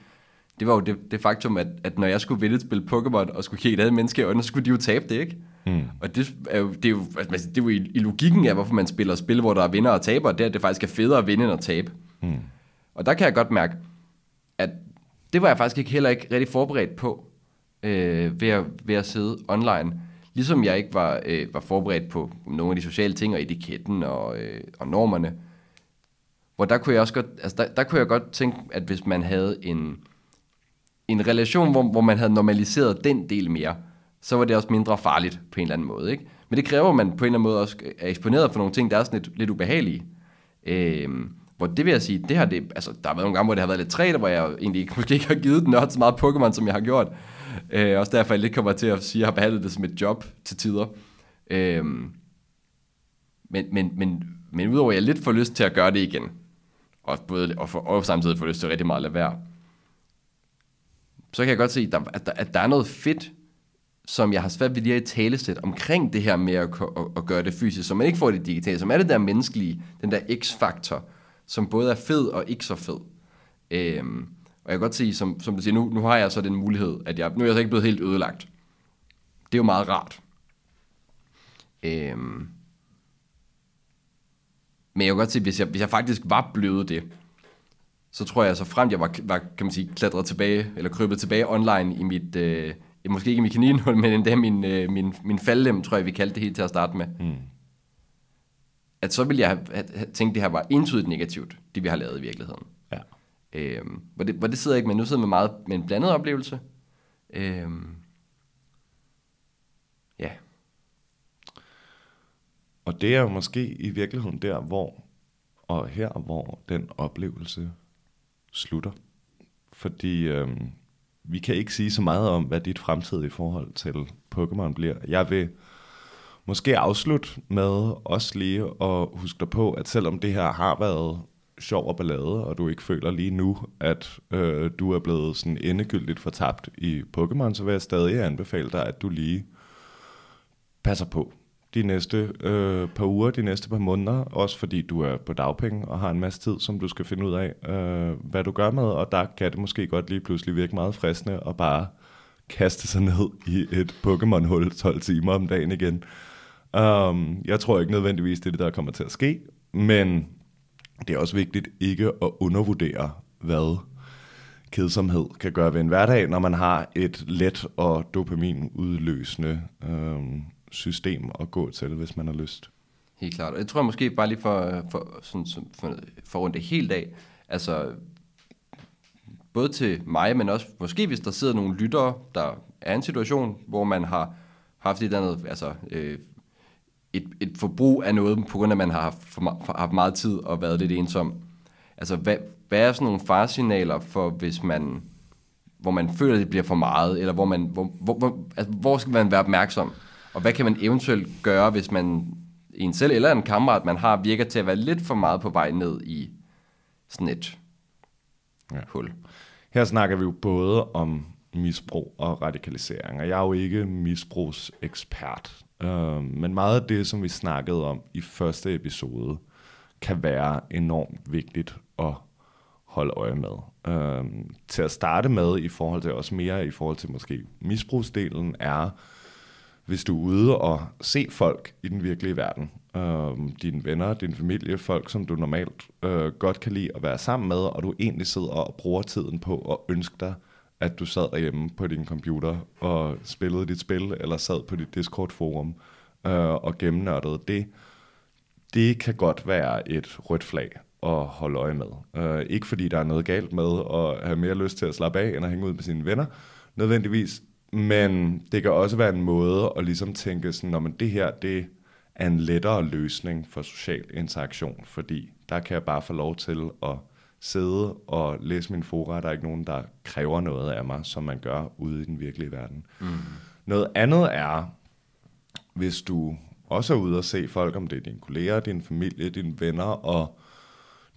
Det var jo det, det faktum, at, at når jeg skulle vælge et spil Pokémon og skulle kigge et andet menneske i øjnene, så skulle de jo tabe det, ikke? Mm. Og det er jo, det er jo, altså, det er jo i, i logikken af, hvorfor man spiller spil, hvor der er vinder og taber, det er, at det faktisk er federe at vinde end at tabe. Mm. Og der kan jeg godt mærke, at det var jeg faktisk ikke heller ikke rigtig forberedt på øh, ved, at, ved at sidde online. Ligesom jeg ikke var, øh, var forberedt på nogle af de sociale ting og etiketten og, øh, og normerne. Hvor der kunne jeg også godt, altså der, der kunne jeg godt tænke, at hvis man havde en, en relation, hvor, hvor man havde normaliseret den del mere, så var det også mindre farligt på en eller anden måde. Ikke? Men det kræver, at man på en eller anden måde også er eksponeret for nogle ting, der er sådan lidt, lidt ubehagelige. Øh, hvor det vil jeg sige, det her, det, altså, der har været nogle gange, hvor det har været lidt træt, hvor jeg egentlig ikke, måske ikke har givet den så meget Pokémon, som jeg har gjort. Øh, også derfor, jeg lidt kommer til at sige, at jeg har behandlet det som et job til tider. Øh, men, men, men, men udover at jeg lidt får lyst til at gøre det igen, og, både, og, for, og samtidig får lyst til rigtig meget at lade være, så kan jeg godt se, at der, at der, at der er noget fedt, som jeg har svært ved lige at talesæt omkring det her med at, at, at gøre det fysisk, så man ikke får det digitale, som er det der menneskelige, den der x-faktor, som både er fed og ikke så fed. Øhm, og jeg kan godt sige, som, som du siger, nu, nu har jeg så den mulighed, at jeg, nu er jeg så ikke blevet helt ødelagt. Det er jo meget rart. Øhm, men jeg kan godt sige, hvis jeg, hvis jeg faktisk var blevet det, så tror jeg så fremt jeg var, var kan man sige, klatret tilbage, eller krybet tilbage online i mit, øh, måske ikke i mit kaninhul, men endda min, øh, min, min faldlem, tror jeg, vi kaldte det helt til at starte med. Mm. At så ville jeg have, have, have tænkt, at det her var entydigt negativt, det vi har lavet i virkeligheden. Øh, Øhm, hvor, det, hvor det sidder jeg ikke med. Nu sidder jeg med, meget, med en blandet oplevelse. Øhm, ja, Og det er jo måske i virkeligheden der, hvor, og her, hvor den oplevelse slutter. Fordi øhm, vi kan ikke sige så meget om, hvad dit fremtidige forhold til Pokémon bliver. Jeg vil måske afslutte med også lige at huske dig på, at selvom det her har været sjov og ballade, og du ikke føler lige nu, at øh, du er blevet sådan endegyldigt fortabt i Pokémon, så vil jeg stadig anbefale dig, at du lige passer på de næste øh, par uger, de næste par måneder, også fordi du er på dagpenge og har en masse tid, som du skal finde ud af, øh, hvad du gør med, og der kan det måske godt lige pludselig virke meget fristende at bare kaste sig ned i et Pokémon-hul 12 timer om dagen igen. Um, jeg tror ikke nødvendigvis, det er det, der kommer til at ske, men det er også vigtigt ikke at undervurdere, hvad kedsomhed kan gøre ved en hverdag, når man har et let og dopaminudløsende øhm, system at gå til, hvis man har lyst. helt klart. Og jeg tror måske bare lige for, for, sådan, sådan, for, for rundt det helt af, altså både til mig, men også måske hvis der sidder nogle lyttere, der er i en situation, hvor man har haft et eller andet, altså øh, et, et forbrug af noget, på grund af, at man har haft, for, haft meget tid og været lidt ensom. Altså, hvad, hvad er sådan nogle faresignaler for, hvis man, hvor man føler, at det bliver for meget, eller hvor, man, hvor, hvor, hvor, altså, hvor skal man være opmærksom? Og hvad kan man eventuelt gøre, hvis man en selv eller en kammerat, man har, virker til at være lidt for meget på vej ned i sådan et Ja. hul? Her snakker vi jo både om misbrug og radikalisering, og jeg er jo ikke misbrugsekspert. Øh, men meget af det, som vi snakkede om i første episode, kan være enormt vigtigt at holde øje med. Øh, til at starte med, i forhold til også mere i forhold til måske misbrugsdelen, er, hvis du er ude og se folk i den virkelige verden, øh, dine venner, din familie, folk, som du normalt øh, godt kan lide at være sammen med, og du egentlig sidder og bruger tiden på at ønske dig, at du sad derhjemme på din computer og spillede dit spil, eller sad på dit Discord-forum øh, og gennemnørdede det, det kan godt være et rødt flag at holde øje med. Øh, ikke fordi der er noget galt med at have mere lyst til at slappe af, end at hænge ud med sine venner, nødvendigvis, men det kan også være en måde at ligesom tænke sådan, at det her, det er en lettere løsning for social interaktion, fordi der kan jeg bare få lov til at sidde og læse min fora. Der er ikke nogen, der kræver noget af mig, som man gør ude i den virkelige verden. Mm. Noget andet er, hvis du også er ude og se folk, om det er dine kolleger, din familie, dine venner, og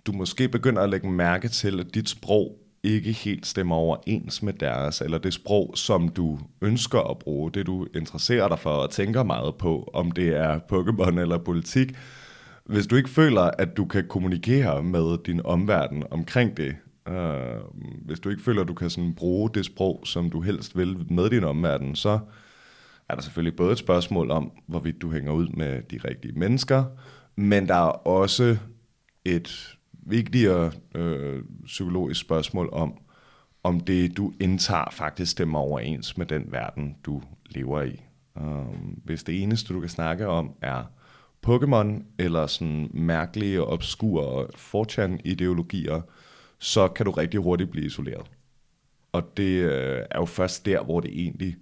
du måske begynder at lægge mærke til, at dit sprog ikke helt stemmer overens med deres, eller det sprog, som du ønsker at bruge, det du interesserer dig for og tænker meget på, om det er Pokémon eller politik. Hvis du ikke føler, at du kan kommunikere med din omverden omkring det, øh, hvis du ikke føler, at du kan sådan bruge det sprog, som du helst vil med din omverden, så er der selvfølgelig både et spørgsmål om, hvorvidt du hænger ud med de rigtige mennesker, men der er også et vigtigere øh, psykologisk spørgsmål om, om det, du indtager, faktisk stemmer overens med den verden, du lever i. Um, hvis det eneste, du kan snakke om, er Pokémon, eller sådan mærkelige, og obskure 4chan-ideologier, så kan du rigtig hurtigt blive isoleret. Og det øh, er jo først der, hvor det egentlig,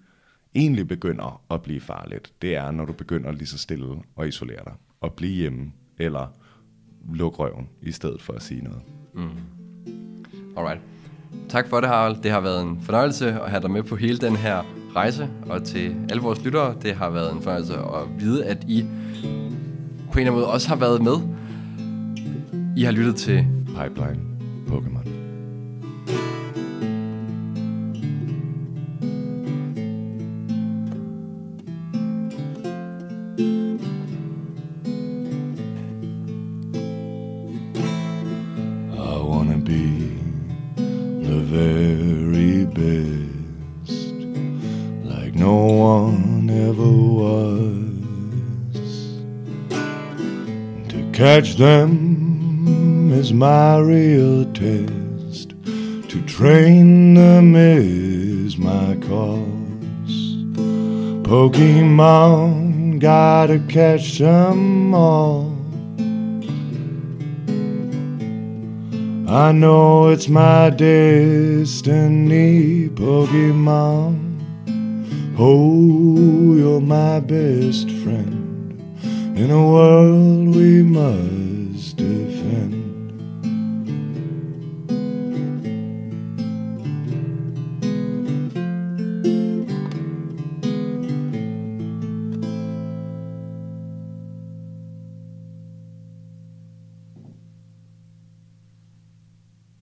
egentlig begynder at blive farligt. Det er, når du begynder lige så stille og isolere dig, og blive hjemme, eller lukke røven, i stedet for at sige noget. Mm. Alright. Tak for det, Harald. Det har været en fornøjelse at have dig med på hele den her rejse. Og til alle vores lyttere, det har været en fornøjelse at vide, at I eller anden måde også har været med. I har lyttet til Pipeline Pokémon. Catch them is my real test, to train them is my cause. Pokemon, gotta catch them all. I know it's my destiny, Pokemon. Oh, you're my best friend in a world we must.